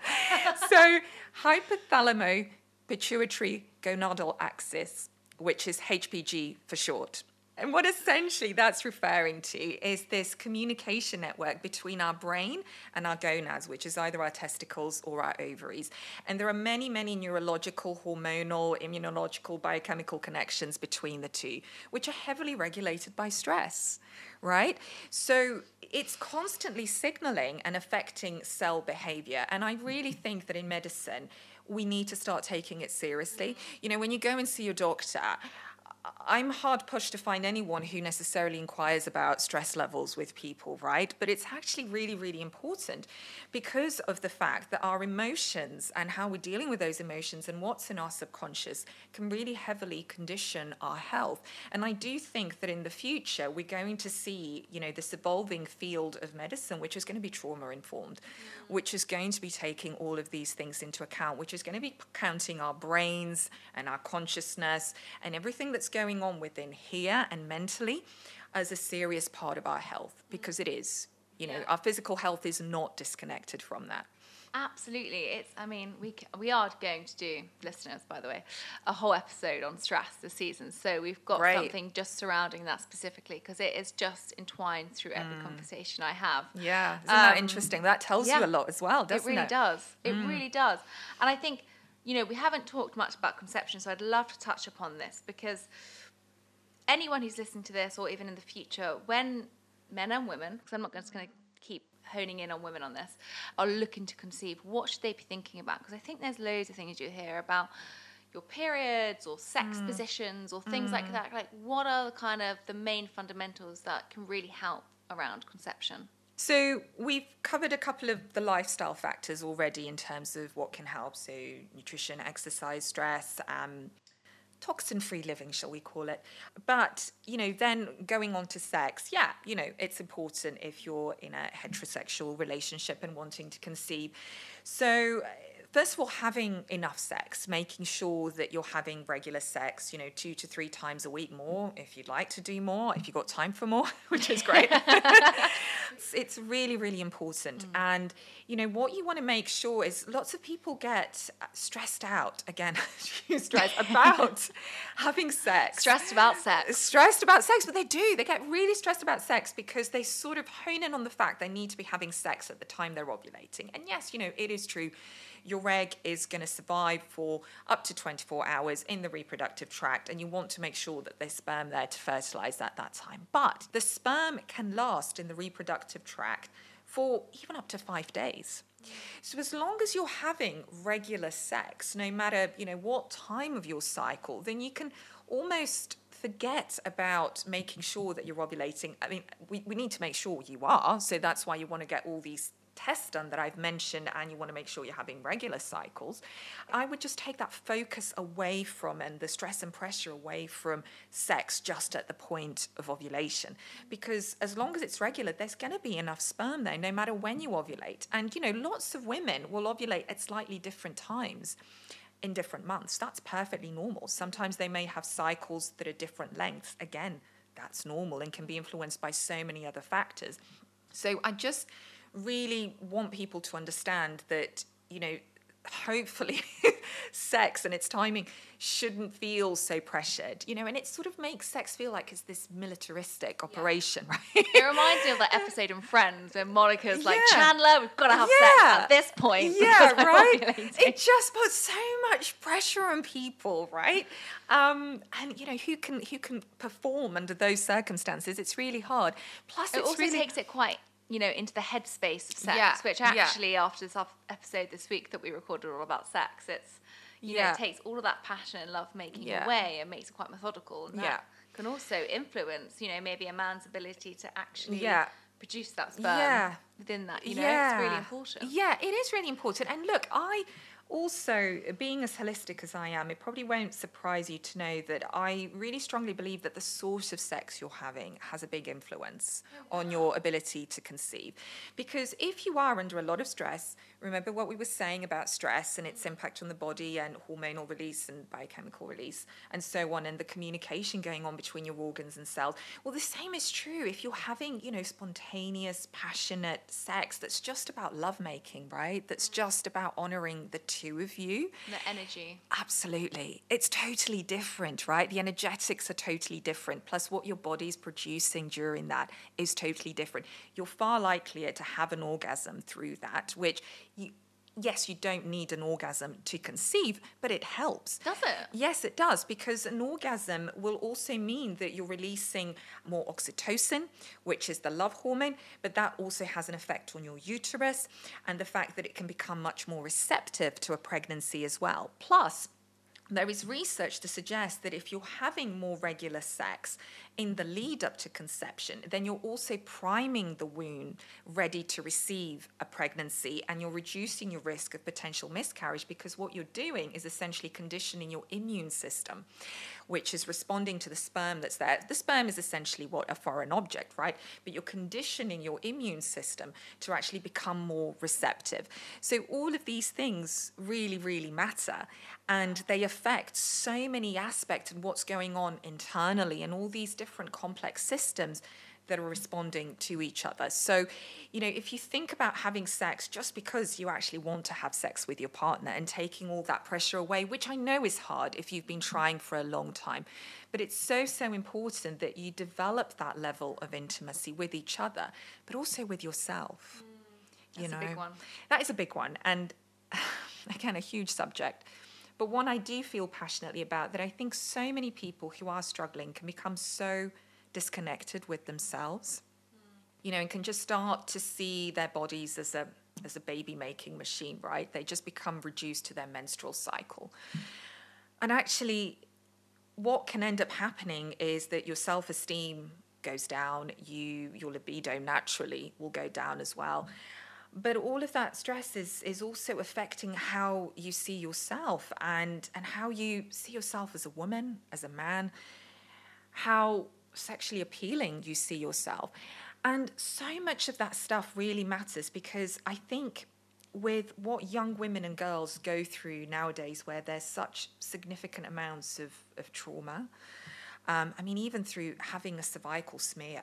*laughs* *laughs* so hypothalamo pituitary gonadal axis, which is HPG for short. And what essentially that's referring to is this communication network between our brain and our gonads, which is either our testicles or our ovaries. And there are many, many neurological, hormonal, immunological, biochemical connections between the two, which are heavily regulated by stress, right? So it's constantly signaling and affecting cell behavior. And I really mm-hmm. think that in medicine, we need to start taking it seriously. You know, when you go and see your doctor, I'm hard pushed to find anyone who necessarily inquires about stress levels with people, right? But it's actually really, really important because of the fact that our emotions and how we're dealing with those emotions and what's in our subconscious can really heavily condition our health. And I do think that in the future, we're going to see, you know, this evolving field of medicine, which is going to be trauma informed, mm. which is going to be taking all of these things into account, which is going to be counting our brains and our consciousness and everything that's going on within here and mentally as a serious part of our health because it is. You know, Yeah. our physical health is not disconnected from that. Absolutely. It's, I mean, we, we are going to do, listeners, by the way, a whole episode on stress this season. So we've got Great. something just surrounding that specifically because it is just entwined through every conversation I have. Yeah, isn't that Um, interesting? That tells yeah. you a lot as well, doesn't it it? really does. It really does. And I think, you know, we haven't talked much about conception, so I'd love to touch upon this because anyone who's listening to this, or even in the future, when men and women, because I'm not just going to keep honing in on women on this, are looking to conceive, what should they be thinking about? Because I think there's loads of things you hear about your periods or sex mm. positions or things like mm. that. Like, what are the kind of the main fundamentals that can really help around conception? So we've covered a couple of the lifestyle factors already in terms of what can help. So nutrition, exercise, stress, um, toxin-free living, shall we call it? But you know, then going on to sex, yeah, you know, it's important if you're in a heterosexual relationship and wanting to conceive. So. First of all, having enough sex, making sure that you're having regular sex, you know, two to three times a week more if you'd like to do more, if you've got time for more, *laughs* which is great. *laughs* it's, it's really, really important. And, you know, what you want to make sure is lots of people get uh, stressed out, again, *laughs* stressed about having sex. Stressed about sex. Stressed about sex, but they do. They get really stressed about sex because they sort of hone in on the fact they need to be having sex at the time they're ovulating. And yes, you know, it is true. Your egg is going to survive for up to 24 hours in the reproductive tract, and you want to make sure that there's sperm there to fertilize at that time. But the sperm can last in the reproductive tract for even up to five days. So as long as you're having regular sex, no matter you know what time of your cycle, then you can almost forget about making sure that you're ovulating. I mean, we, we need to make sure you are. So that's why you want to get all these tests done that I've mentioned and you want to make sure you're having regular cycles, I would just take that focus away from and the stress and pressure away from sex just at the point of ovulation. Because as long as it's regular, there's going to be enough sperm there no matter when you ovulate. And, you know, lots of women will ovulate at slightly different times in different months. That's perfectly normal. Sometimes they may have cycles that are different lengths. Again, that's normal and can be influenced by so many other factors. So I just really want people to understand that, you know, hopefully *laughs* sex and its timing shouldn't feel so pressured you know and it sort of makes sex feel like it's this militaristic operation yeah. *laughs* right? It reminds me of that episode in friends where monica's like yeah. chandler we've got to have yeah. sex at this point. Yeah *laughs* right? It just puts so much pressure on people right? Um, and you know who can who can perform under those circumstances? It's really hard. Plus it also really... takes it quite you know, into the headspace of sex, yeah, which actually yeah. after this episode this week that we recorded all about sex, it's you yeah. know, it takes all of that passion and love making away and makes it quite methodical. And that can also influence, you know, maybe a man's ability to actually produce that sperm within that. You know, it's really important. Yeah, it is really important. And look, I also, being as holistic as I am, it probably won't surprise you to know that I really strongly believe that the source of sex you're having has a big influence oh, on your ability to conceive. Because if you are under a lot of stress, remember what we were saying about stress and its impact on the body and hormonal release and biochemical release and so on, and the communication going on between your organs and cells. Well, the same is true if you're having, you know, spontaneous, passionate sex that's just about lovemaking, right? That's mm. just about honoring the two of you. The energy. Absolutely. It's totally different, right? The energetics are totally different. Plus, what your body's producing during that is totally different. You're far likelier to have an orgasm through that, which you yes, you don't need an orgasm to conceive, but it helps. Does it? Yes, it does, because an orgasm will also mean that you're releasing more oxytocin, which is the love hormone, but that also has an effect on your uterus and the fact that it can become much more receptive to a pregnancy as well. Plus, there is research to suggest that if you're having more regular sex in the lead up to conception, then you're also priming the womb ready to receive a pregnancy and you're reducing your risk of potential miscarriage because what you're doing is essentially conditioning your immune system which is responding to the sperm that's there. The sperm is essentially what a foreign object, right? But you're conditioning your immune system to actually become more receptive. So all of these things really, really matter. And they affect so many aspects of what's going on internally and all these different complex systems that are responding to each other. So, you know, if you think about having sex just because you actually want to have sex with your partner and taking all that pressure away, which I know is hard if you've been trying for a long time, but it's so, so important that you develop that level of intimacy with each other, but also with yourself. Mm, you know, That is a big one. And *sighs* again, a huge subject. But one I do feel passionately about that I think so many people who are struggling can become so disconnected with themselves, you know, and can just start to see their bodies as a as a baby making machine, right? They just become reduced to their menstrual cycle. And actually, what can end up happening is that your self esteem goes down, you your libido naturally will go down as well. But all of that stress is is also affecting how you see yourself and and how you see yourself as a woman, as a man, how sexually appealing you see yourself. And so much of that stuff really matters because I think with what young women and girls go through nowadays, where there's such significant amounts of, of trauma, um, I mean, even through having a cervical smear,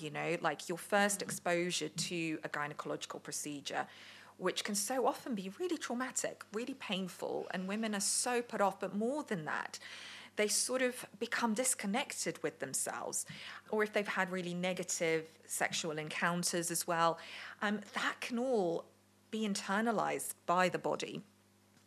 you know, like your first exposure to a gynecological procedure, which can so often be really traumatic, really painful, and women are so put off. But more than that, they sort of become disconnected with themselves. Or if they've had really negative sexual encounters as well, um, that can all be internalized by the body.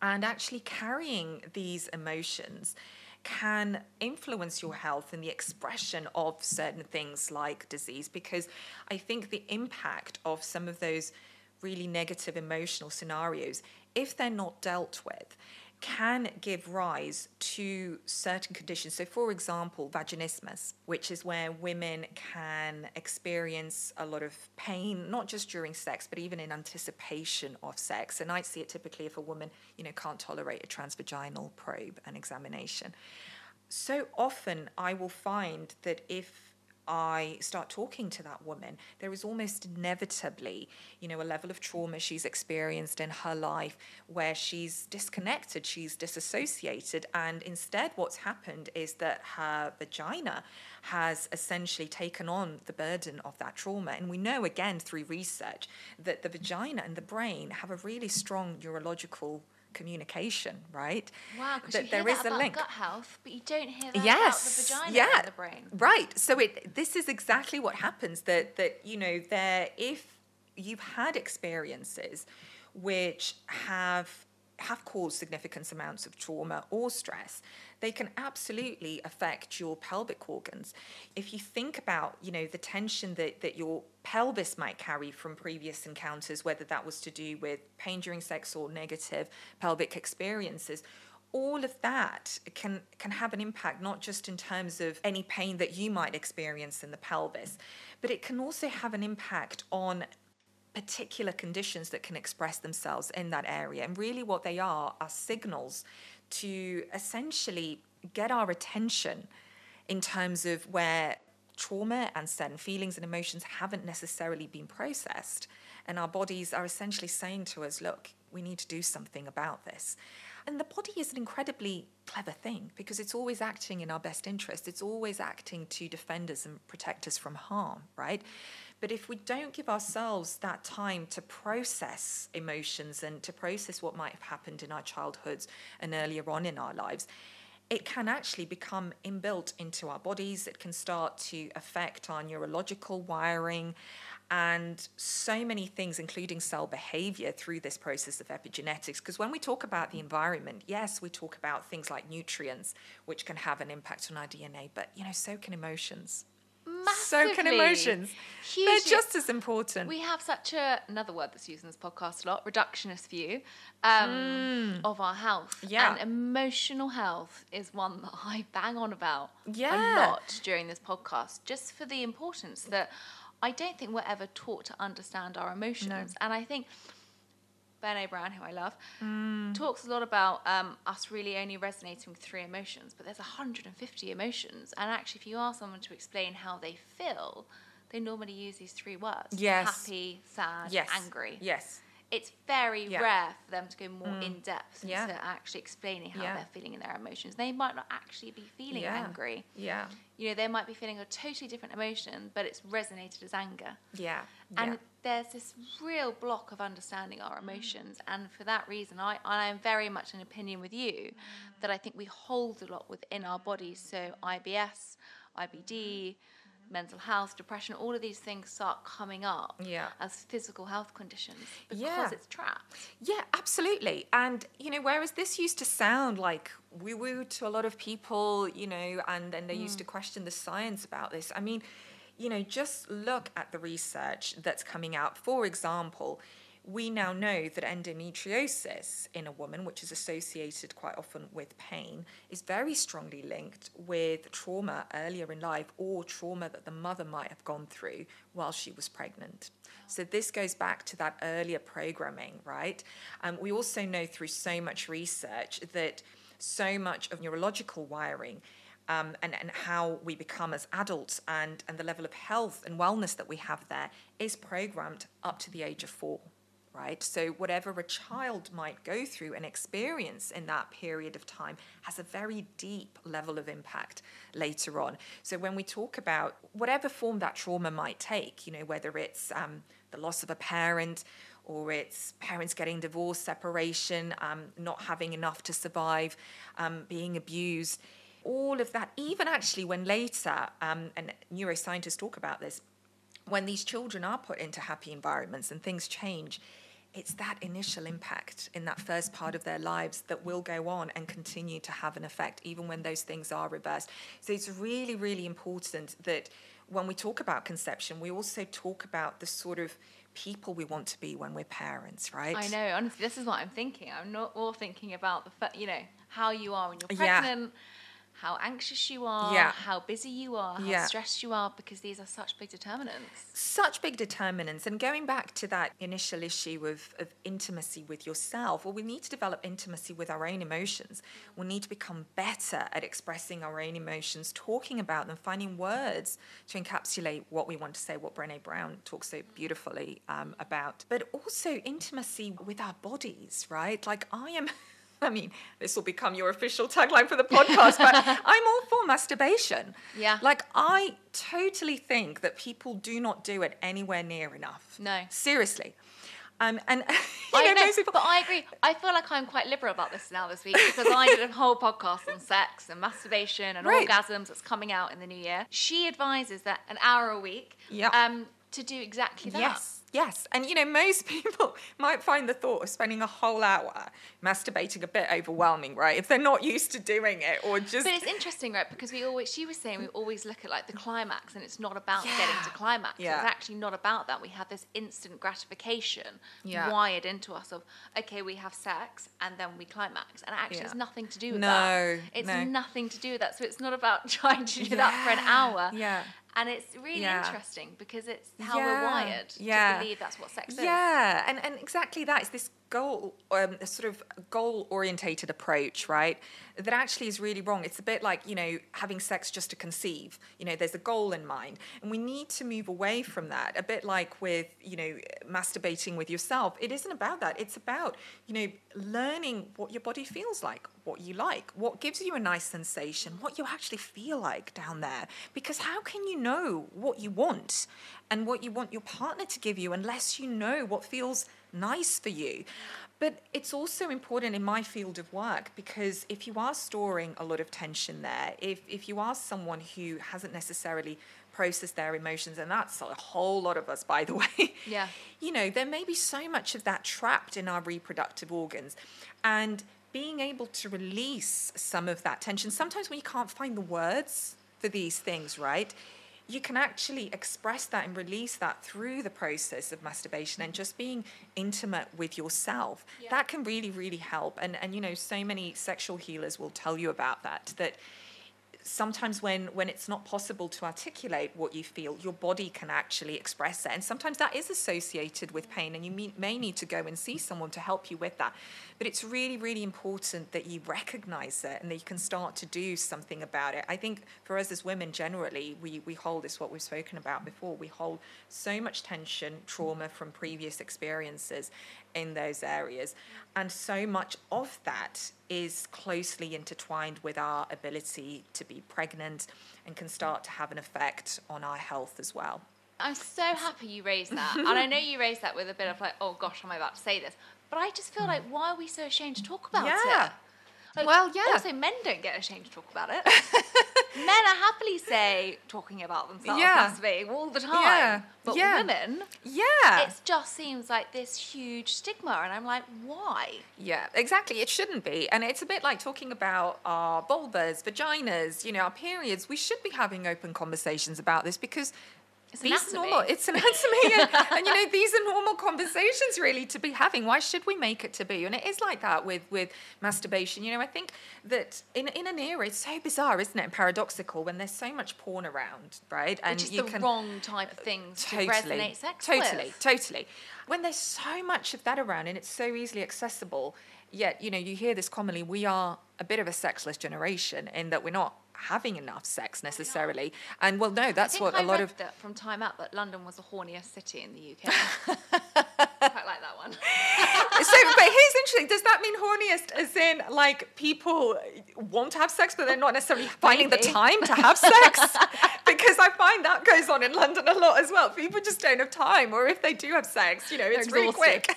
And actually carrying these emotions can influence your health and the expression of certain things like disease because I think the impact of some of those really negative emotional scenarios, if they're not dealt with, can give rise to certain conditions. So, for example, vaginismus, which is where women can experience a lot of pain, not just during sex, but even in anticipation of sex. And I see it typically if a woman, you know, can't tolerate a transvaginal probe and examination. So often I will find that if I start talking to that woman, there is almost inevitably, you know, a level of trauma she's experienced in her life where she's disconnected, she's disassociated, and instead what's happened is that her vagina has essentially taken on the burden of that trauma. And we know again through research that the vagina and the brain have a really strong neurological communication, right? Wow, because you hear that about gut health, but you don't hear that yes, about the vagina yeah, and the brain. Right. So it this is exactly what happens. That that you know there if you've had experiences which have have caused significant amounts of trauma or stress, they can absolutely affect your pelvic organs. If you think about, you know, the tension that, that your pelvis might carry from previous encounters, whether that was to do with pain during sex or negative pelvic experiences, all of that can can have an impact not just in terms of any pain that you might experience in the pelvis but it can also have an impact on particular conditions that can express themselves in that area. And really, what they are are signals to essentially get our attention in terms of where trauma and certain feelings and emotions haven't necessarily been processed. And our bodies are essentially saying to us, look, we need to do something about this. And the body is an incredibly clever thing because it's always acting in our best interest. It's always acting to defend us and protect us from harm, right? But if we don't give ourselves that time to process emotions and to process what might have happened in our childhoods and earlier on in our lives, it can actually become inbuilt into our bodies. It can start to affect our neurological wiring and so many things, including cell behavior, through this process of epigenetics. Because when we talk about the environment, yes, we talk about things like nutrients, which can have an impact on our DNA, but you know, so can emotions. Massively. So can emotions. Hugely. They're just as important. We have such a another word that's used in this podcast a lot, reductionist view um, of our health. Yeah. And emotional health is one that I bang on about Yeah. a lot during this podcast, just for the importance that I don't think we're ever taught to understand our emotions. And I think Brené Brown, who I love, Mm. talks a lot about um, us really only resonating with three emotions, but there's 150 emotions. And actually, if you ask someone to explain how they feel, they normally use these three words Yes. happy, sad, yes. angry. Yes. It's very Yeah. Mm. rare for them to go more in depth Yeah. into actually explaining how Yeah. they're feeling in their emotions. They might not actually be feeling angry. Yeah. You know, they might be feeling a totally different emotion, but it's resonated as anger. Yeah. And there's this real block of understanding our emotions. And for that reason, I, I am very much in opinion with you that I think we hold a lot within our bodies. So IBS, IBD, mental health, depression, all of these things start coming up Yeah. as physical health conditions because Yeah. it's trapped. Yeah, absolutely. And, you know, whereas this used to sound like woo woo to a lot of people, you know, and then they used to mm. question the science about this. I mean, you know, just look at the research that's coming out. For example, we now know that endometriosis in a woman, which is associated quite often with pain, is very strongly linked with trauma earlier in life or trauma that the mother might have gone through while she was pregnant. So this goes back to that earlier programming, right? Um, we also know through so much research that so much of neurological wiring um, and, and how we become as adults and, and the level of health and wellness that we have there is programmed up to the age of four, right? So, whatever a child might go through and experience in that period of time has a very deep level of impact later on. So, when we talk about whatever form that trauma might take, you know, whether it's um, the loss of a parent, or it's parents getting divorced, separation, um, not having enough to survive, um, being abused, all of that. Even actually, when later, um, and neuroscientists talk about this, when these children are put into happy environments and things change, it's that initial impact in that first part of their lives that will go on and continue to have an effect, even when those things are reversed. So it's really, really important that when we talk about conception, we also talk about the sort of people we want to be when we're parents, right? I know. Honestly, this is what I'm thinking. I'm not all thinking about the, you know, how you are when you're Yeah. How anxious you are, Yeah. how busy you are, how Yeah. stressed you are, because these are such big determinants. such big determinants and going back to that initial issue of, of intimacy with yourself well we need to develop intimacy with our own emotions we need to become better at expressing our own emotions talking about them finding words to encapsulate what we want to say what brene brown talks so beautifully um, about but also intimacy with our bodies right like i am *laughs* I mean, this will become your official tagline for the podcast, but *laughs* I'm all for masturbation. Yeah. Like, I totally think that people do not do it anywhere near enough. No. Seriously. Um, and *laughs* I know, people, but I agree. I feel like I'm quite liberal about this now this week because I did a whole podcast on sex and masturbation and Right. orgasms that's coming out in the new year. She advises that an hour a week Yeah. um, to do exactly that. Yes, yes. And you know, most *laughs* people might find the thought of spending a whole hour masturbating a bit overwhelming, right? If they're not used to doing it or just. But it's interesting, right? Because we always, she was saying, we always look at like the climax, and it's not about getting to climax. Yeah. It's actually not about that. We have this instant gratification Yeah. wired into us of, okay, we have sex and then we climax, and actually, Yeah. it's nothing to do with No, that. It's no. nothing to do with that. So it's not about *laughs* trying to do that for an hour. Yeah. And it's really Yeah. interesting because it's how we're wired yeah. to believe that's what sex is. Yeah, and, and exactly that. It's this goal, um, a sort of goal orientated approach, right? That actually is really wrong. It's a bit like, you know, having sex just to conceive. You know, there's a goal in mind. And we need to move away from that. A bit like with, you know, masturbating with yourself. It isn't about that. It's about, you know, learning what your body feels like, what you like, what gives you a nice sensation, what you actually feel like down there. Because how can you know what you want and what you want your partner to give you unless you know what feels nice for you? But it's also important in my field of work because if you are storing a lot of tension there, if, if you are someone who hasn't necessarily processed their emotions, and that's a whole lot of us, by the *laughs* way, Yeah. you know, there may be so much of that trapped in our reproductive organs. And being able to release some of that tension, sometimes when you can't find the words for these things, right? You can actually express that and release that through the process of masturbation and just being intimate with yourself. Yeah. That can really, really help. And and you know, so many sexual healers will tell you about that. That sometimes when when it's not possible to articulate what you feel your body can actually express it. And sometimes that is associated with pain and you may, may need to go and see someone to help you with that. But it's really really important that you recognize it and that you can start to do something about it. I think for us as women generally we we hold this what we've spoken about before we hold so much tension trauma from previous experiences in those areas and so much of that is closely intertwined with our ability to be pregnant and can start to have an effect on our health as well. I'm so happy you raised that. and I know you raised that with a bit of like, oh gosh, am I about to say this? But I just feel like, why are we so ashamed to talk about Yeah. it? Like, Well, yeah. Also, men don't get ashamed to talk about it. *laughs* men are happily say talking about themselves Yeah. masturbating all the time. Yeah. But Yeah. women, Yeah. it just seems like this huge stigma. And I'm like, why? Yeah, exactly. It shouldn't be. And it's a bit like talking about our vulvas, vaginas, you know, our periods. We should be having open conversations about this because It's these anatomy. normal it's anatomy and, *laughs* and you know these are normal conversations really to be having. Why should we make it to be? And it is like that with with masturbation. You know i think that in in an era it's so bizarre isn't it? And paradoxical when there's so much porn around right? And Which is you the can wrong type of things to resonate sex totally with. totally. When there's so much of that around and it's so easily accessible yet you know you hear this commonly we are a bit of a sexless generation in that we're not having enough sex necessarily. And well no that's what I a lot of that from Time Out that London was the horniest city in the UK. *laughs* Quite like that one. *laughs* so but here's interesting. Does that mean horniest as in like people want to have sex but they're not necessarily *laughs* finding the time to have sex? Because i find that goes on in london a lot as well. People just don't have time or if they do have sex you know it's really quick.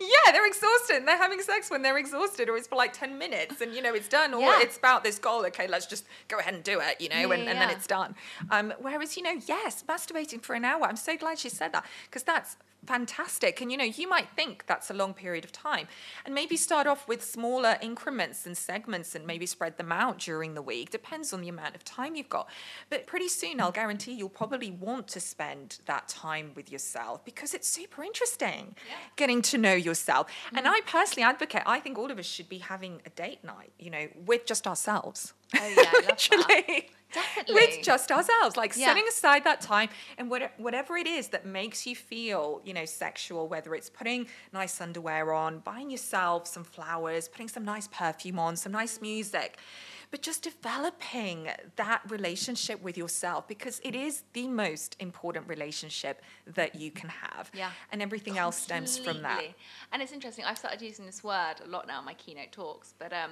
Yeah they're exhausted and they're having sex when they're exhausted or it's for like 10 minutes and you know it's done or Yeah. it's about this goal okay let's just go ahead and do it you know Yeah, and, yeah, and then it's done um, whereas you know yes masturbating for an hour i'm so glad she said that because that's fantastic. And you know, you might think that's a long period of time. And maybe start off with smaller increments and segments and maybe spread them out during the week. Depends on the amount of time you've got. But pretty soon, I'll guarantee you'll probably want to spend that time with yourself because it's super interesting Yeah. getting to know yourself. And mm. I personally advocate, I think all of us should be having a date night, you know, with just ourselves. Oh, yeah. Literally. Definitely. With just ourselves, like Yeah. setting aside that time and what, whatever it is that makes you feel, you know, sexual, whether it's putting nice underwear on, buying yourself some flowers, putting some nice perfume on, some nice music, but just developing that relationship with yourself because it is the most important relationship that you can have. Yeah. And everything else stems from that. And it's interesting. I've started using this word a lot now in my keynote talks, but um,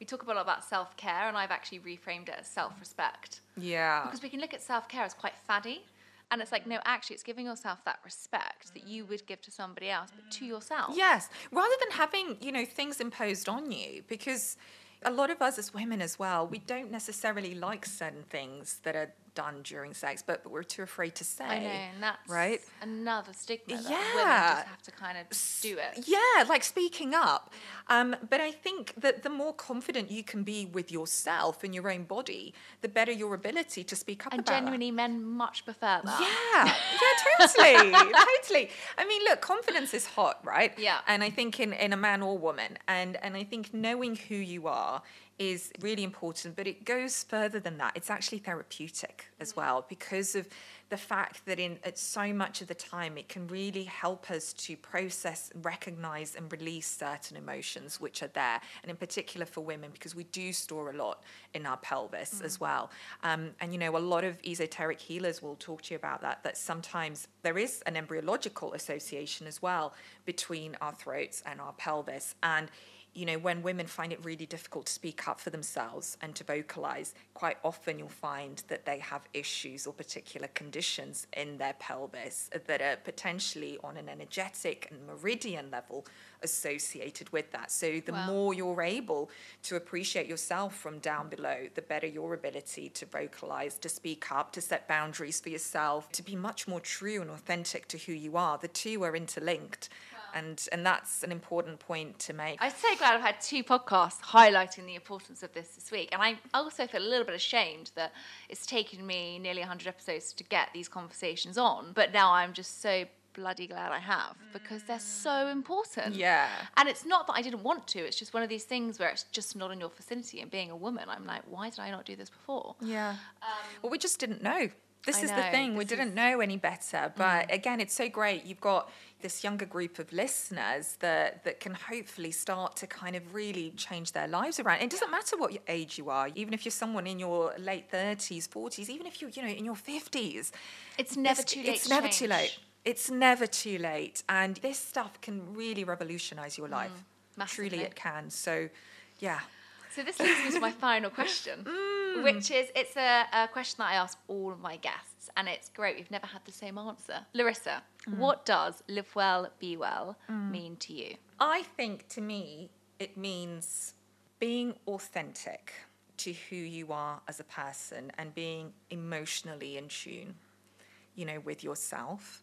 we talk a lot about self care, and I've actually reframed it as self respect Yeah. because we can look at self care as quite faddy. And it's like, no, actually, it's giving yourself that respect that you would give to somebody else, but to yourself. Yes, rather than having, you know, things imposed on you because a lot of us as women as well, we don't necessarily like certain things that are done during sex, but, but we're too afraid to say. I know, and that's right? another stigma that women Yeah. just have to kind of do it. Yeah, like speaking up. Um, but I think that the more confident you can be with yourself and your own body, the better your ability to speak up And about that. genuinely, men much prefer that. Yeah, yeah, totally, *laughs* totally. I mean, look, confidence is hot, right? Yeah. And I think in, in a man or woman, and and I think knowing who you are is really important, but it goes further than that. It's actually therapeutic as well because of the fact that in at so much of the time it can really help us to process, recognize, and release certain emotions which are there, and in particular for women because we do store a lot in our pelvis as well. Um, and you know, a lot of esoteric healers will talk to you about that. That sometimes there is an embryological association as well between our throats and our pelvis, and you know, when women find it really difficult to speak up for themselves and to vocalize, quite often you'll find that they have issues or particular conditions in their pelvis that are potentially on an energetic and meridian level associated with that. So the Wow. more you're able to appreciate yourself from down below, the better your ability to vocalize, to speak up, to set boundaries for yourself, to be much more true and authentic to who you are. The two are interlinked. And, and that's an important point to make. I'm so glad I've had two podcasts highlighting the importance of this this week. And I also feel a little bit ashamed that it's taken me nearly 100 episodes to get these conversations on. But now I'm just so bloody glad I have because they're mm. so important. Yeah. And it's not that I didn't want to, it's just one of these things where it's just not in your vicinity. And being a woman, I'm like, why did I not do this before? Yeah. Um, well, we just didn't know. This I is the thing. We didn't is- know any better. But again, it's so great. You've got this younger group of listeners that, that can hopefully start to kind of really change their lives around. It doesn't matter what age you are, even if you're someone in your late 30s, 40s, even if you're, you know, in your 50s. It's never It's- too late. It's to never change. too late. It's never too late. And this stuff can really revolutionize your life. Truly, Mm, massively. it can. So, yeah. So this leads me to my final question, *laughs* mm. which is it's a, a question that I ask all of my guests, and it's great. We've never had the same answer. Larisa, mm. what does live well, be well mm. mean to you? I think to me, it means being authentic to who you are as a person and being emotionally in tune, you know, with yourself.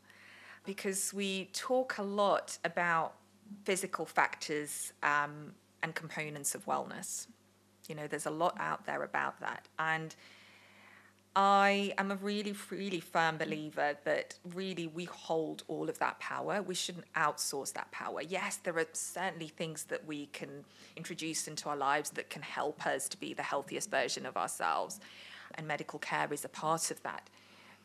Because we talk a lot about physical factors um, and components of wellness. You know, there's a lot out there about that. And I am a really, really firm believer that really we hold all of that power. We shouldn't outsource that power. Yes, there are certainly things that we can introduce into our lives that can help us to be the healthiest version of ourselves, and medical care is a part of that.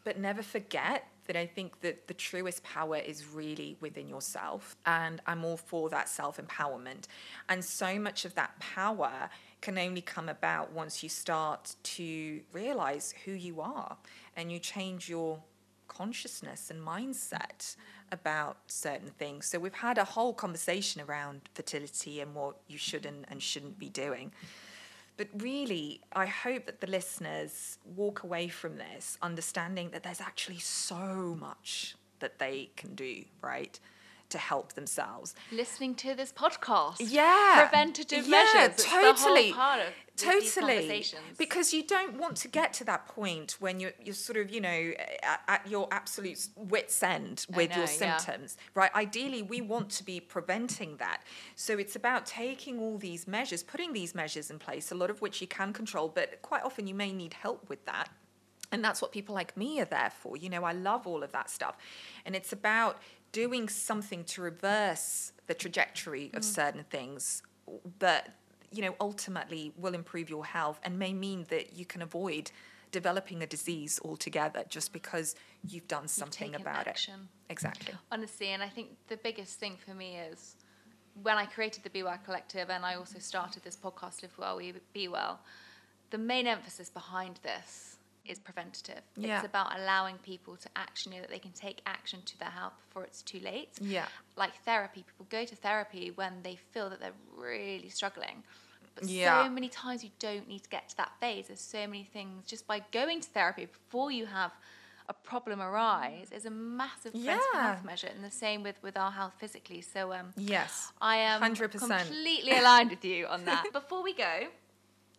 But never forget that I think that the truest power is really within yourself. And I'm all for that self empowerment. And so much of that power can only come about once you start to realize who you are and you change your consciousness and mindset about certain things. So we've had a whole conversation around fertility and what you should and, and shouldn't be doing. But really, I hope that the listeners walk away from this understanding that there's actually so much that they can do, right, to help themselves. Listening to this podcast, Yeah. preventative Yeah, measures, it's the whole totally. part of totally because you don't want to get to that point when you're you're sort of you know at, at your absolute wits end with know, your yeah. symptoms right ideally we want to be preventing that so it's about taking all these measures putting these measures in place a lot of which you can control but quite often you may need help with that and that's what people like me are there for. You know, I love all of that stuff. And it's about doing something to reverse the trajectory of mm. certain things that, you know, ultimately will improve your health and may mean that you can avoid developing a disease altogether just because you've done something taken about action. it. Exactly. honestly and i think the biggest thing for me is when i created the be well collective and i also started this podcast live well we be well the main emphasis behind this is preventative Yeah. it's about allowing people to actually know that they can take action to their health before it's too late Yeah. like therapy people go to therapy when they feel that they're really struggling but Yeah. so many times you don't need to get to that phase there's so many things just by going to therapy before you have a problem arise is a massive Yeah. health measure and the same with with our health physically so um Yes. i am 100%. completely aligned with you on that before we go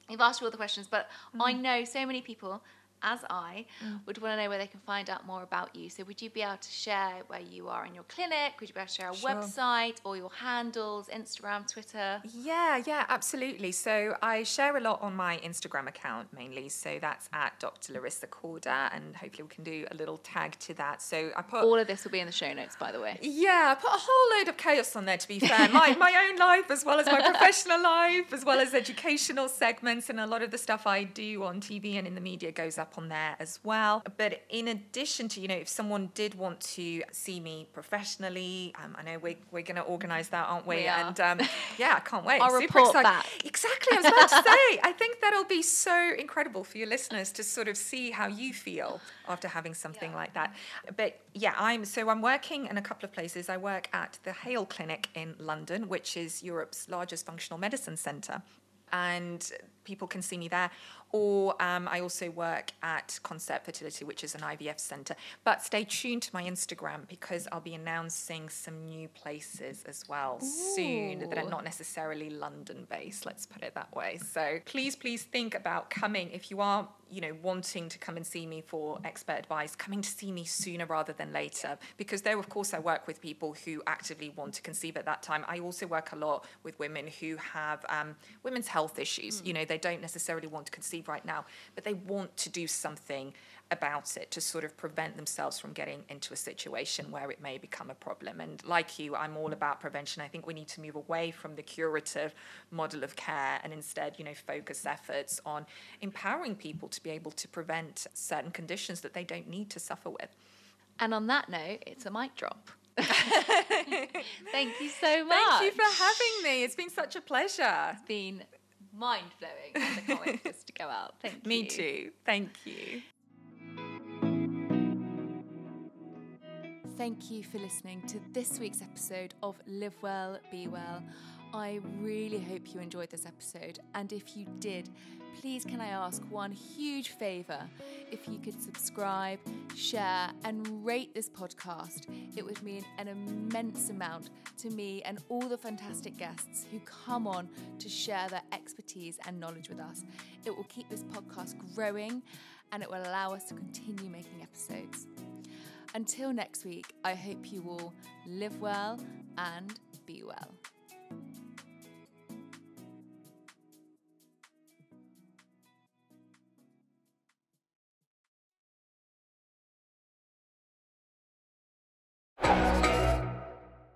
you've asked you all the questions but i *laughs* Mm. know so many people as I mm. would want to know where they can find out more about you. So, would you be able to share where you are in your clinic? Would you be able to share a Sure. website or your handles, Instagram, Twitter? Yeah, yeah, absolutely. So I share a lot on my Instagram account mainly. So that's at Dr. Larisa Corda, and hopefully we can do a little tag to that. So I put All of this will be in the show notes, by the way. yeah, I put a whole load of chaos on there to be fair. My *laughs* my own life as well as my professional life, as well as educational segments and a lot of the stuff I do on TV and in the media goes up on there as well. But in addition to, you know, if someone did want to see me professionally, um, I know we're, we're going to organise that, aren't we? We. And um, *laughs* yeah, I can't wait. I'll Super report excited. back. Exactly, I was about to say. I think that'll be so incredible for your listeners to sort of see how you feel after having something Yeah. like that. But yeah, I'm so I'm working in a couple of places. I work at the Hale Clinic in London, which is Europe's largest functional medicine centre. And people can see me there. Or um, I also work at Concept Fertility, which is an IVF centre. But stay tuned to my Instagram because I'll be announcing some new places as well soon that are not necessarily London based, let's put it that way. So please, please think about coming if you are, you know, wanting to come and see me for expert advice, coming to see me sooner rather than later. Because though, of course, I work with people who actively want to conceive at that time, I also work a lot with women who have um, women's health issues. You know, they don't necessarily want to conceive right now, but they want to do something about it to sort of prevent themselves from getting into a situation where it may become a problem. And like you, I'm all about prevention. I think we need to move away from the curative model of care and instead, you know, focus efforts on empowering people to be able to prevent certain conditions that they don't need to suffer with. And on that note, it's a mic drop. *laughs* Thank you so much. Thank you for having me. It's been such a pleasure. It's been mind blowing. I can't wait for this *laughs* to go out. Thank you. Me too. Thank you. Thank you for listening to this week's episode of Live Well, Be Well. I really hope you enjoyed this episode, and if you did, please can I ask one huge favour? If you could subscribe, share, and rate this podcast, it would mean an immense amount to me and all the fantastic guests who come on to share their expertise and knowledge with us. It will keep this podcast growing and it will allow us to continue making episodes. Until next week, I hope you all live well and be well.